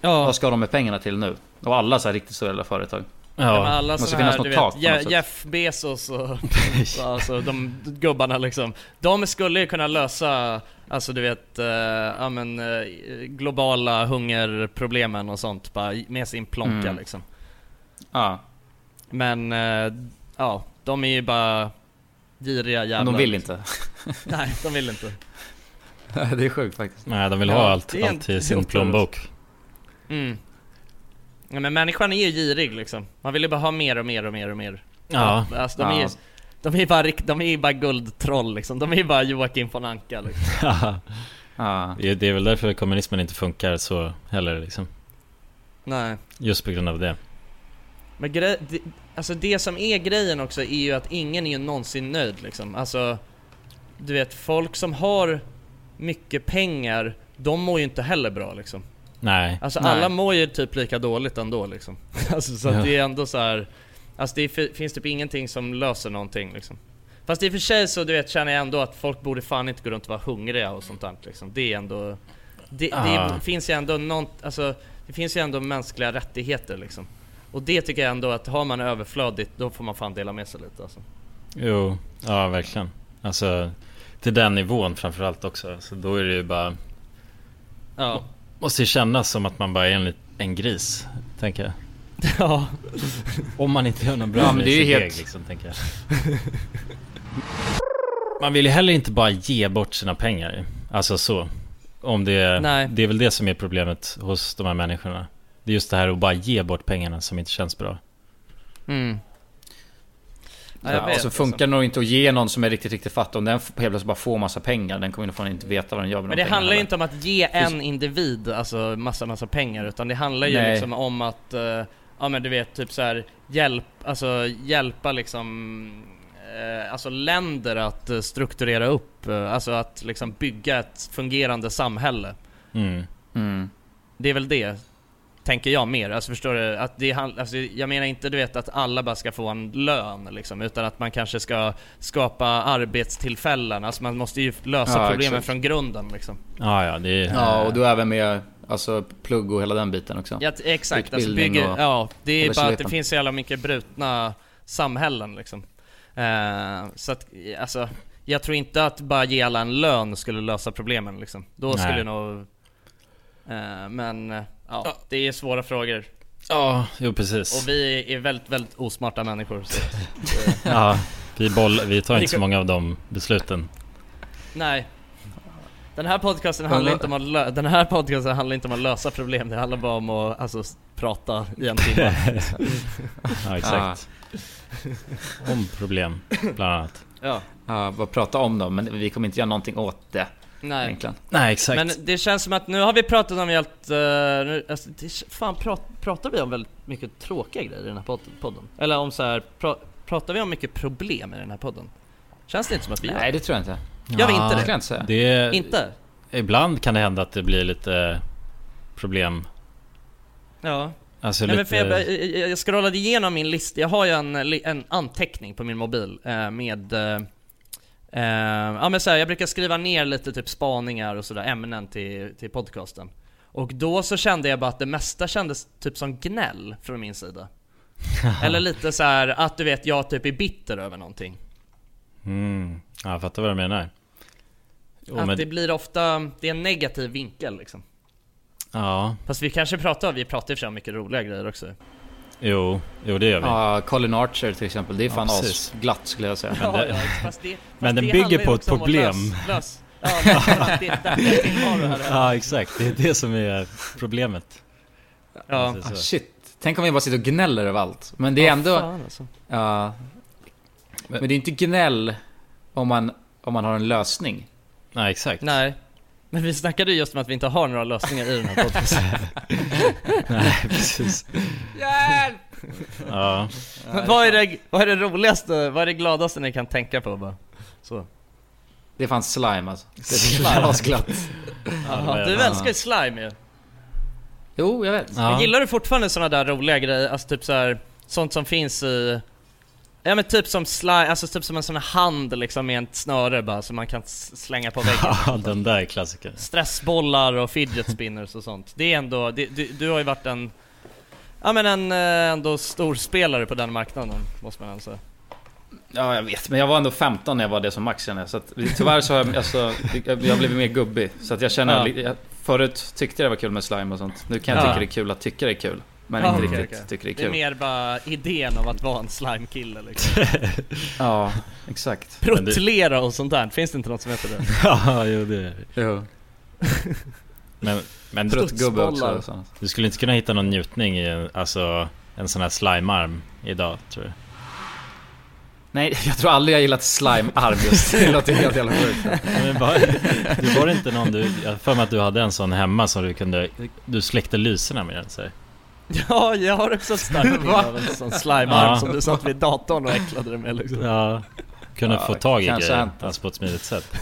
Ja, Vad ska de med pengarna till nu? Och alla så här riktigt stora företag. Ja, alla måste såna finnas här, något du tak vet, på något Je- sätt. Jeff Bezos och alltså de gubbarna liksom. De skulle ju kunna lösa, alltså du vet, eh, ja men eh, globala hungerproblemen och sånt bara med sin plånka Mm. liksom. Ja. Men, eh, ja, de är ju bara giriga jävlar. Men de vill liksom. inte. Nej, de vill inte. det är sjukt faktiskt. nej de vill Ja, ha allt, det allt det i sin plånbok. Mm. Ja, men människan är ju girig liksom. Man vill ju bara ha mer och mer och mer och mer. Ja. Alltså, de, är ju, Ja. de är ju bara, de är bara guldtroll liksom. De är ju bara Joakim von Anka liksom. Ja. det är- det är väl därför kommunismen inte funkar så heller liksom. Nej. Just på grund av det. Men grej, det, alltså det som är grejen också är ju att ingen är ju någonsin nöjd liksom. Alltså, du vet folk som har mycket pengar, de mår ju inte heller bra liksom. Nej. Alltså Nej. alla mår ju typ lika dåligt ändå liksom. Alltså så att Ja. det är ändå så här. Alltså det är, finns typ ingenting som löser någonting liksom. Fast i och för sig så du vet känner jag ändå att folk borde fan inte gå runt och vara hungriga och sånt där liksom. Det är ändå... Det, Ah. det finns ju ändå nånt, alltså det finns ju ändå mänskliga rättigheter liksom. Och det tycker jag ändå att har man överflödigt då får man fan dela med sig lite alltså. Jo, ja verkligen. Alltså till den nivån framförallt också. Så då är det ju bara... Ja. Måste ju kännas som att man bara är en, en gris, tänker jag. Ja. Om man inte gör något bra Ja, men det är helt- deg liksom, tänker jag. Man vill ju heller inte bara ge bort sina pengar. Alltså så. Om det, Nej. det är väl det som är problemet hos de här människorna. Det är just det här att bara ge bort pengarna som inte känns bra. Mm. Ja, Ja, jag och vet, så alltså. funkar det nog inte att ge någon som är riktigt, riktigt fattig. Om den helt plötsligt bara får massa pengar, den kommer fan inte veta vad den gör med Men de det handlar ju heller. inte om att ge en individ alltså massa massa pengar utan det handlar ju Nej. liksom om att, eh, ja men du vet typ så här hjälp, alltså hjälpa liksom eh, Alltså länder att eh, strukturera upp, alltså att liksom bygga ett fungerande samhälle. Mm. Mm. Det är väl det, tänker jag mer. Alltså förstår du? Att det alltså, jag menar inte du vet att alla bara ska få en lön liksom, utan att man kanske ska skapa arbetstillfällen. Alltså man måste ju lösa Ja, problemen exakt. från grunden liksom. Ja, ja, det är... Ja, och då även med alltså, plugg och hela den biten också. Ja, exakt. Alltså bygger, och ja, det är bara att det finns så jävla mycket brutna samhällen liksom. Eh, så att, alltså, jag tror inte att bara ge alla en lön skulle lösa problemen liksom. Då Nej. skulle nog... Eh, men, eh, ja, det är svåra frågor. Ja, jo precis. Och vi är väldigt, väldigt osmarta människor. Så, Ja, vi, boll, vi tar inte så många av de besluten. nej. Den här podcasten handlar inte om att lö- den här podcasten handlar inte om att lösa problem, det handlar bara om att alltså, prata i en timme. Ja, exakt. Om problem, bland annat. ja. Ja, bara prata om dem, men vi kommer inte göra någonting åt det. Nej. Egentligen. Nej, exakt. Men det känns som att nu har vi pratat om helt... Uh, nu, alltså, det, fan, prat, pratar vi om väldigt mycket tråkiga grejer i den här pod- podden? Eller om så här, pra, pratar vi om mycket problem i den här podden? Känns det inte som att vi gör? Nej, det tror jag inte. Gör vi inte Det det? skulle jag inte säga. Det, Inte? Ibland kan det hända att det blir lite problem. Ja. Alltså Nej, men lite... för jag, jag, jag scrollade igenom min lista, jag har ju en, en anteckning på min mobil eh, med eh, Ja men så här, jag brukar skriva ner lite typ spaningar och sådär, ämnen till, till podcasten Och då så kände jag bara att det mesta kändes typ som gnäll från min sida Eller lite så här att du vet, jag typ är bitter över någonting. Mm. Ja, jag fattar vad du menar. Jo, att men, det blir ofta, det är en negativ vinkel liksom. Ja, Fast vi kanske pratar, vi pratar och för sig om mycket roliga grejer också. Jo, jo det gör vi. Ja, Colin Archer till exempel. Det är fan Ja, asglatt skulle jag säga. Men det- fast det, Men fast den det bygger på ett problem. Lös, lös. Ja, men det, det. Ja, exakt. Det är det som är problemet. Ja. Ah, shit. Tänk om vi bara sitter och gnäller över allt. Men det är Ja, ändå... fan, alltså. Ja. Men det är inte gnäll om man, om man har en lösning. Nej, exakt. Nej. Men vi snackade ju just om att vi inte har några lösningar i den här podcasten. Nej, precis. Hjälp! Ja. Men vad är, det, vad är det roligaste, vad är det gladaste ni kan tänka på bara? Så. Det är fan slime alltså. Det är asglatt. Jaha, du älskar ju slime ju. Jo, jag vet. Men gillar du fortfarande såna där roliga grejer, alltså typ så här, sånt som finns i Ja men typ som slime, alltså typ som en sån här hand liksom med ett snöre bara som man kan slänga på väggen Ja, den där är klassiker. Stressbollar och fidget spinners och sånt Det är ändå, det, du, du har ju varit en Ja men en eh, ändå stor spelare på den marknaden måste man ändå säga Ja, jag vet. Men jag var ändå 15 när jag var det som max känner jag. Så att, tyvärr så har jag, alltså, jag, blivit mer gubbig. Så att jag känner, Ja. jag, förut tyckte jag det var kul med slime och sånt. Nu kan jag Ja. tycka det är kul att tycka det är kul. Men Ja, inte okej, riktigt okej. tycker det är Det är kul. mer bara idén av att vara en slime-kille liksom Ja, exakt. Protellera och sånt där, finns det inte något som heter det? Ja, jo det är det. Jo. Men, men Pruttgubbe också. Sånt. du skulle inte kunna hitta någon njutning i en, alltså, en sån här slimearm idag, tror du? Nej, jag tror aldrig jag gillat slime-arm just. Det låter helt jävla sjukt. Var, det var inte någon du, jag för mig att du hade en sån hemma som du kunde, du släckte lyserna med den så här. Ja, jag har också ett starkt minne av en sån slime-arm Ja. som du satt vid datorn och äcklade dig med liksom Ja, kunde Ja, få tag i kanske grejer, alltså på ett smidigt sätt.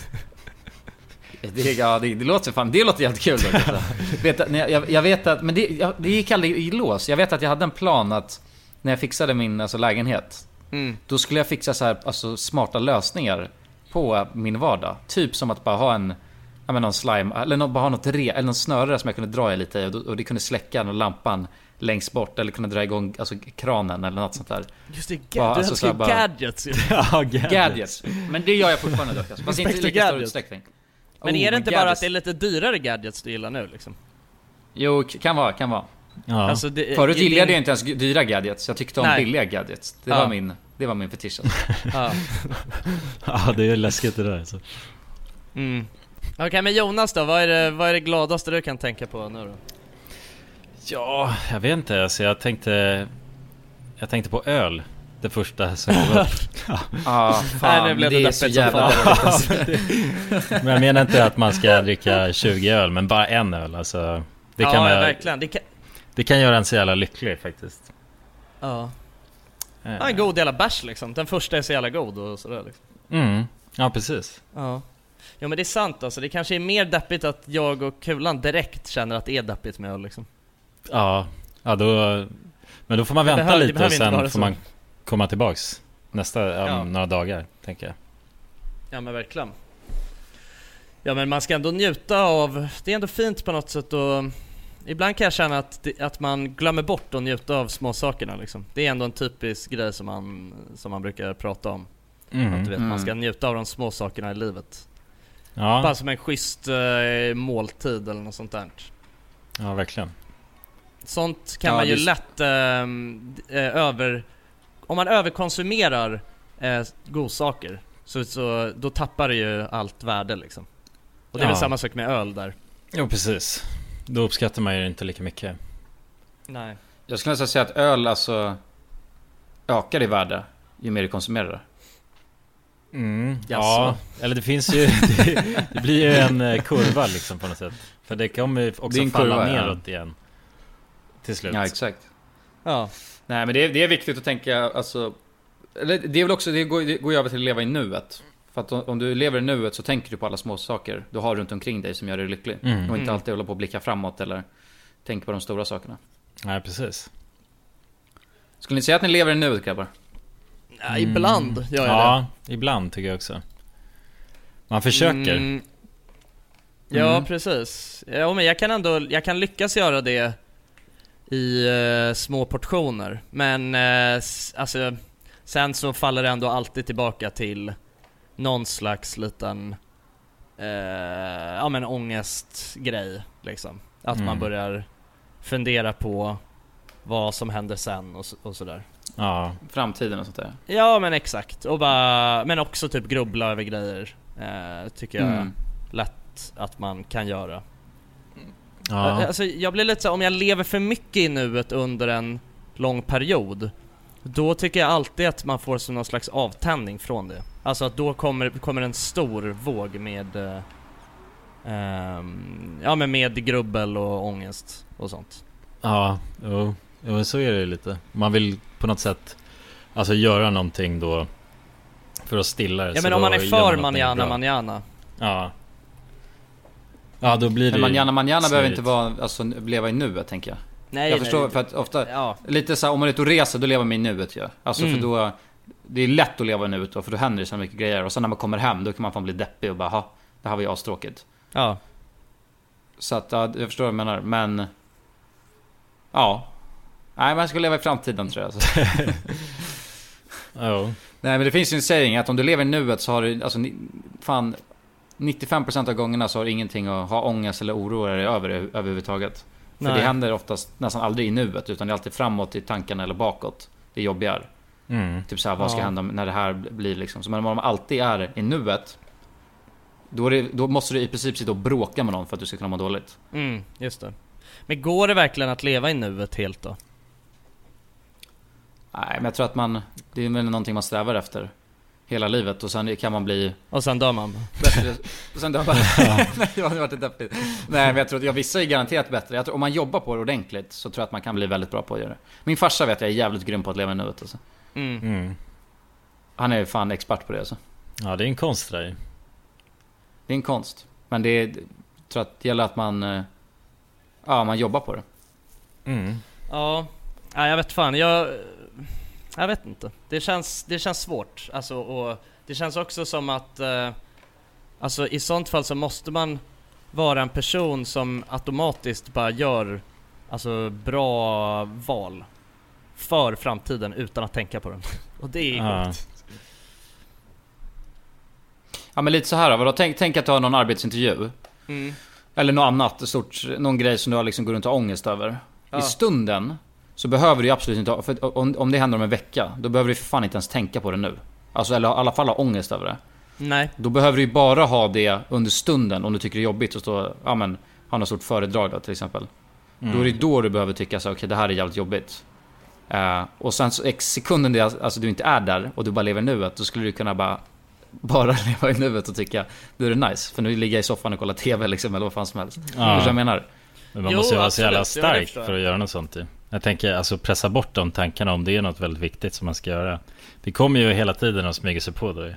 Det, ja, det, det låter fan, det låter helt kul. Alltså. vet, jag, jag, jag vet att, men det, jag, det gick aldrig i lås. Jag vet att jag hade en plan att när jag fixade min alltså, lägenhet, Mm. då skulle jag fixa så här, alltså, smarta lösningar på min vardag. Typ som att bara ha en, ja men någon slime, eller nå- bara ha något re, eller någon snöre som jag kunde dra i lite i och, då- och det kunde släcka någon lampan längst bort eller kunna dra igång alltså, kranen eller något sånt där. Just det, ga- du alltså bara- gadgets ju Ja, gadgets. Gadgets. Men det gör jag fortfarande dock. Alltså. Fast inte i lika stor utsträckning. Men Oh, är det inte bara gadgets. att det är lite dyrare gadgets du gillar nu liksom? Jo, kan vara, kan vara. Ja. Alltså, det, Förut gillade din- jag inte ens dyra gadgets. Jag tyckte om Nej. billiga gadgets. Det Ja. var min, det var min fetisch. Alltså. Ja. ja, det är läskigt det där alltså. Mm. Okej men Jonas då, vad är, det, vad är det gladaste du kan tänka på nu då? Ja, jag vet inte. Alltså jag tänkte... Jag tänkte på öl. Det första som kom upp. Ja. Ah, Nej, fan, nu blev det det är så jävla alltså. Men jag menar inte att man ska dricka 20 öl, men bara en öl. Alltså, det, ja, kan ja, vara, verkligen. Det kan... det kan göra en så jävla lycklig faktiskt. Ja. Eh, ja, en god jävla bärs liksom. Den första är så jävla god och sådär liksom. Mm, ja precis. Ja. Ja men det är sant alltså, det kanske är mer deppigt att jag och Kulan direkt känner att det är deppigt med öl liksom. Ja, ja då... Men då får man vänta behöver- lite och sen får så. man komma tillbaks nästa, Ja. några dagar, tänker jag. Ja men verkligen. Ja men man ska ändå njuta av, det är ändå fint på något sätt och Ibland kan jag känna att, att man glömmer bort att njuta av små sakerna liksom. Det är ändå en typisk grej som man, som man brukar prata om. Mm. Att du vet, Mm. man ska njuta av de små sakerna i livet. Ja, Bara som en schysst eh, måltid eller något sånt där. ja, verkligen. Sånt kan Ja, man ju visst. lätt ehm, eh, över... Om man överkonsumerar eh, godsaker så, så då tappar det ju allt värde liksom. Och det är väl Ja. samma sak med öl där. Jo, precis. Då uppskattar man ju inte lika mycket. Nej. Jag skulle nästan säga att öl alltså ökar i värde ju mer du konsumerar det. Mm, ja, eller det finns ju... Det, det blir ju en eh, kurva liksom på något sätt. För det kommer ju också falla kurva, ja. neråt igen. Till slut. Ja, exakt. Ja. Nej men det är, det är viktigt att tänka, alltså... Eller det är väl också, det går, det går ju över till att leva i nuet. För att om, du lever i nuet så tänker du på alla små saker du har runt omkring dig som gör dig lycklig. Mm. Och inte Mm. alltid hålla på att blicka framåt eller tänka på de stora sakerna. Nej, precis. Skulle ni säga att ni lever i nuet grabbar? ja ibland gör jag Mm. Ja, ibland tycker jag också. Man det. försöker. Mm. Ja Mm. precis. Ja men jag kan ändå, jag kan lyckas göra det i eh, små portioner. Men eh, alltså, sen så faller det ändå alltid tillbaka till någon slags liten, eh, ja men ångestgrej liksom. Att man Mm. börjar fundera på vad som händer sen och, så- och sådär. Ja. Framtiden och sånt där. Ja men exakt, och bara, men också typ grubbla över grejer. Eh, tycker jag Mm. lätt att man kan göra. Ja. Alltså jag blir lite så här, om jag lever för mycket i nuet under en lång period Då tycker jag alltid att man får som någon slags avtändning från det Alltså att då kommer, kommer en stor våg med eh, ehm, Ja men med grubbel och ångest och sånt Ja, jo, jo så är det ju lite. Man vill på något sätt Alltså göra någonting då För att stilla det. Ja men om man är för manjana manjana Ja Ja då blir det Men manjana manjana behöver snurrigt. inte vara, alltså leva i nuet tänker jag. Nej jag nej, förstår, det- för att ofta, Ja, lite så här, om man är ute och reser då lever man i nuet ju. Alltså Mm. för då, det är lätt att leva i nuet då, för då händer det så mycket grejer. Och sen när man kommer hem, då kan man fan bli deppig och bara, ha, det här var ju astråkigt. ja Så att, ja, jag förstår vad du menar, men... Ja. Nej, man ska leva i framtiden tror jag. Ja, Nej, men det finns ju en saying att om du lever i nuet så har du, alltså, fan... 95% av gångerna så har ingenting att ha ångest eller oroa dig över överhuvudtaget. För Nej. det händer oftast nästan aldrig i nuet, utan det är alltid framåt i tankarna eller bakåt. Det jobbiga är. mm. Typ såhär, vad ska Ja. hända när det här blir liksom? Så men om man alltid är i nuet, då, det, då måste du i princip sitta och bråka med någon för att du ska kunna må dåligt. Mm, just det Men går det verkligen att leva i nuet helt då? Nej, men jag tror att man, det är väl någonting man strävar efter. Hela livet och sen kan man bli Och sen dör man bättre. Och sen dör man. Nej, det hade varit deppigt. Nej, men jag tror att, ja, vissa är garanterat bättre. Jag tror, om man jobbar på det ordentligt så tror jag att man kan bli väldigt bra på att göra det. Min farsa vet jag är jävligt grym på att leva i nuet alltså. mm. Mm. Han är fan expert på det alltså. Ja det är en konst det där. Det är en konst. Men det är, jag tror att det gäller att man, eh, ja, man jobbar på det. mm. Ja, ja jag vet fan, jag... Jag vet inte. Det känns, det känns svårt. Alltså, och det känns också som att... Eh, alltså i sånt fall så måste man vara en person som automatiskt bara gör alltså, bra val för framtiden utan att tänka på den. Och det är Ja. sjukt. Ja men lite så här då, vadå? Tänk, tänk att du har någon arbetsintervju. Mm. Eller något annat stort, någon grej som du har liksom går runt och ångest över. Ja. I stunden så behöver du absolut inte ha, för om, om det händer om en vecka, då behöver du för fan inte ens tänka på det nu. Alltså eller i alla fall ha ångest över det. Nej. Då behöver du ju bara ha det under stunden om du tycker det är jobbigt att stå, ja men, ha något stort föredrag då till exempel. Då är det då du behöver tycka så okej det här är jävligt jobbigt. Eh, och sen så ex sekunden det, alltså du inte är där och du bara lever i nuet, då skulle du kunna bara bara leva i nuet och tycka Nu är det nice, för nu ligger jag i soffan och kollar TV liksom, eller vad fan som helst. Förstår du vad jag menar? Men man Jo, måste ju vara så jävla. Ja, stark för att göra något sånt ju. Jag tänker alltså pressa bort de tankarna om det är något väldigt viktigt som man ska göra. Det kommer ju hela tiden att smyga sig på ju.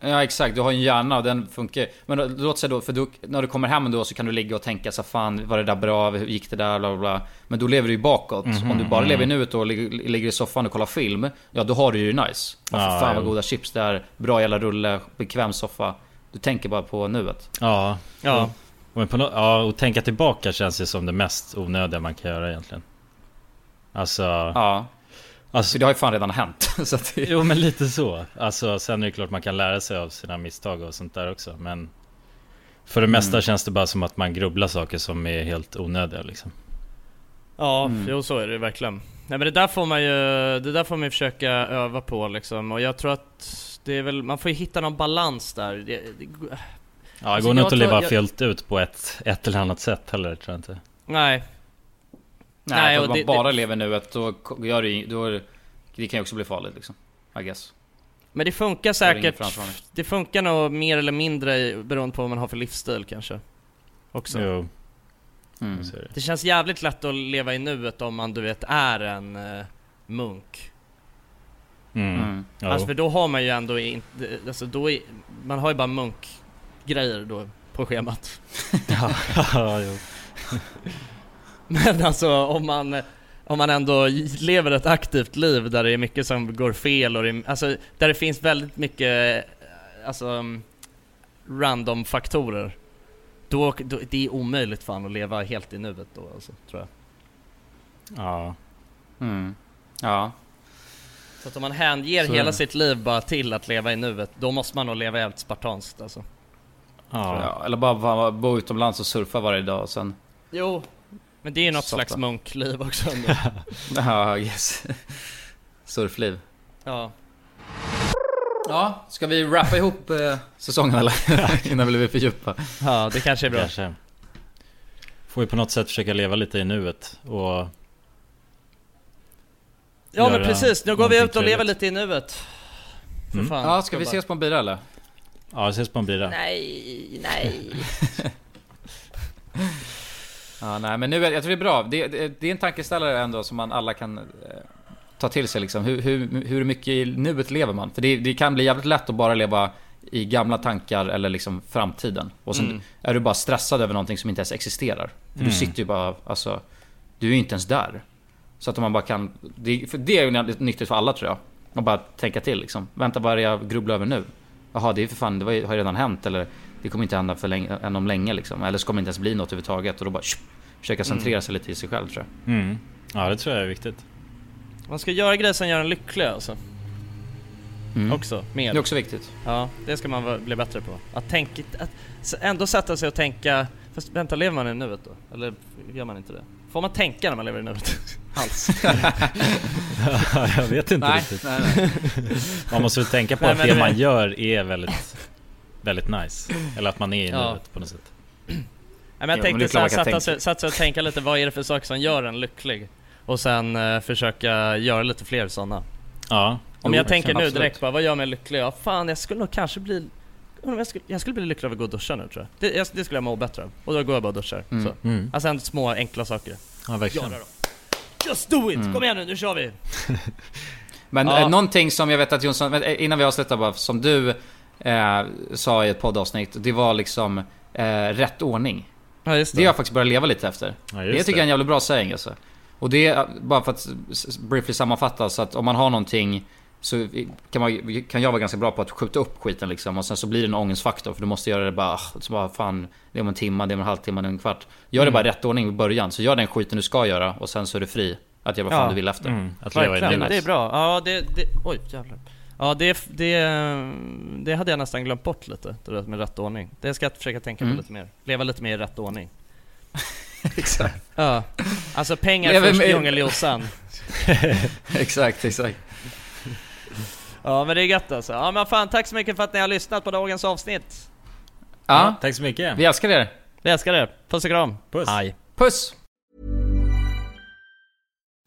Ja exakt, du har en hjärna och den funkar Men då- låt säga då, för då, när du kommer hem då så kan du ligga och tänka så fan var det där bra, hur gick det där, bla bla Men då lever du ju bakåt. Mhm, Om du bara mhm. lever i nuet och ligger, i soffan och kollar film Ja då har du ju nice. Ja, Ja, för fan vad jo. goda chips det är, bra jävla rulle, bekväm soffa Du tänker bara på nuet. Ja. Ja. Men på no- ja, och tänka tillbaka känns ju som det mest onödiga man kan göra egentligen. Alltså... Ja. Alltså, Så det har ju fan redan hänt. så att det, Jo men lite så. Alltså sen är det klart man kan lära sig av sina misstag och sånt där också. Men för det mesta Mm. känns det bara som att man grubblar saker som är helt onödiga liksom. Ja, Mm. jo så är det verkligen. Nej men det där får man ju, det där får man försöka öva på liksom. Och jag tror att det är väl, man får ju hitta någon balans där. Det, det, Ja, det Alltså, går nog inte att leva jag- fullt ut på ett, ett eller annat sätt heller tror jag inte. nej. Nej, Nej, att man det- bara det- lever nuet, då gör det, då, det kan ju också bli farligt liksom. I guess. Men det funkar säkert, det funkar nog mer eller mindre beroende på vad man har för livsstil kanske. Också. Jo, Mm. det. Känns jävligt lätt att leva i nuet om man du vet är en eh, munk. Mm. Mm. Ja. Alltså för då har man ju ändå inte, alltså då är, man har ju bara munkgrejer då på schemat. ja, jo. Men alltså om man, om man ändå lever ett aktivt liv där det är mycket som går fel och det, alltså där det finns väldigt mycket, eh, alltså um, random faktorer. Då, då, det är omöjligt fan att leva helt i nuet då alltså, tror jag. Ja. Mm. Ja. Så att om man hänger Så- hela sitt liv bara till att leva i nuet, då måste man nog leva jävligt spartanskt alltså. ja. Eller bara, bara bo utomlands och surfa varje dag och sen... Jo, men det är ju något Softa. slags munkliv också ändå. Ja, yes. Surfliv. Ja. Ja, ska vi rappa ihop eh, säsongen eller? Innan vi blir för djupa. Ja, det kanske är bra. Kanske. Får vi på något sätt försöka leva lite i nuet och Ja men precis, nu går vi ut och lever lite i nuvet. För Mm. fan. Ja, ska vi ses på en bira eller? Ja, vi ses på en bira. Nej, nej. Ja, nej men nu är, jag tror det är bra. Det, det, det är en tankeställare ändå som man alla kan eh, ta till sig liksom. Hur, hur, hur mycket i nuet lever man? För det, det kan bli jävligt lätt att bara leva i gamla tankar eller liksom framtiden. Och sen Mm. är du bara stressad över någonting som inte ens existerar. För Mm. du sitter ju bara, alltså, du är ju inte ens där. Så att man bara kan, det, för det är ju nyttigt för alla tror jag. Man bara tänka till liksom. Vänta, vad är det jag grubblar över nu? Jaha, det är för fan, det var, har ju redan hänt eller det kommer inte hända för länge, än om länge liksom. Eller så kommer det inte ens bli något överhuvudtaget och då bara tjup, försöka centrera sig lite i sig själv tror jag. Mm. Ja, det tror jag är viktigt. Man ska göra grejer som gör en lycklig alltså. Mm. Också, mer. Det är också viktigt. Ja, det ska man bli bättre på. Att tänka, att ändå sätta sig och tänka, fast vänta, lever man i nuet då? Eller gör man inte det? Får man tänka när man lever i nuet? Alls. jag vet inte Nej, riktigt. nej, nej. Man måste väl tänka på Nej, att det man gör är väldigt, väldigt nice. Eller att man är i Ja. nuet på något sätt. Nej, men jag men tänkte är såhär, klart man kan sätta, sig, sätta sig och tänka lite, vad är det för saker som gör en lycklig? Och sen eh, försöka göra lite fler sådana. Ja. Om Jo, jag tänker nu absolut. direkt bara, vad gör mig lycklig? Ja fan, jag skulle nog kanske bli... Jag skulle, jag skulle bli lycklig av att gå och duscha nu tror jag. Det, jag, det skulle jag må bättre av. Och då går jag bara och duschar. Mm. Så. Mm. Alltså små enkla saker. Ja, verkligen. Göra. Just do it! Mm. Kom igen nu, nu kör vi! Men Ja. eh, någonting som jag vet att Jonsson, men, eh, innan vi avslutar bara, som du eh, sa i ett poddavsnitt, det var liksom eh, rätt ordning. Ja just Det har jag faktiskt börjat leva lite efter. Ja, det tycker jag är en jävligt bra saying alltså. Och det är, bara för att briefly sammanfatta, så att om man har någonting så kan, man, kan jag vara ganska bra på att skjuta upp skiten liksom och sen så blir det en ångestfaktor för du måste göra det bara, ah, så bara fan, det är om en timme, det är om en halvtimme, det är om en kvart. Gör det bara i rätt ordning i början, så gör den skiten du ska göra och sen så är du fri att göra vad fan Ja. du vill efter. Mm. Att leva i Verkligen, nuet. det är bra. Ja det, det, oj jävlar. Ja det, det, det hade jag nästan glömt bort lite, det där med rätt ordning. Det ska jag försöka tänka Mm. på lite mer. Leva lite mer i rätt ordning. exakt. Ja. Alltså pengar Leva först, med- djungeljosan. exakt, exakt. Ja men det är gött alltså. Ja men fan tack så mycket för att ni har lyssnat på dagens avsnitt. Ja, Tack så mycket. vi älskar er. Vi älskar er. Puss och kram. Puss. Hej. Puss!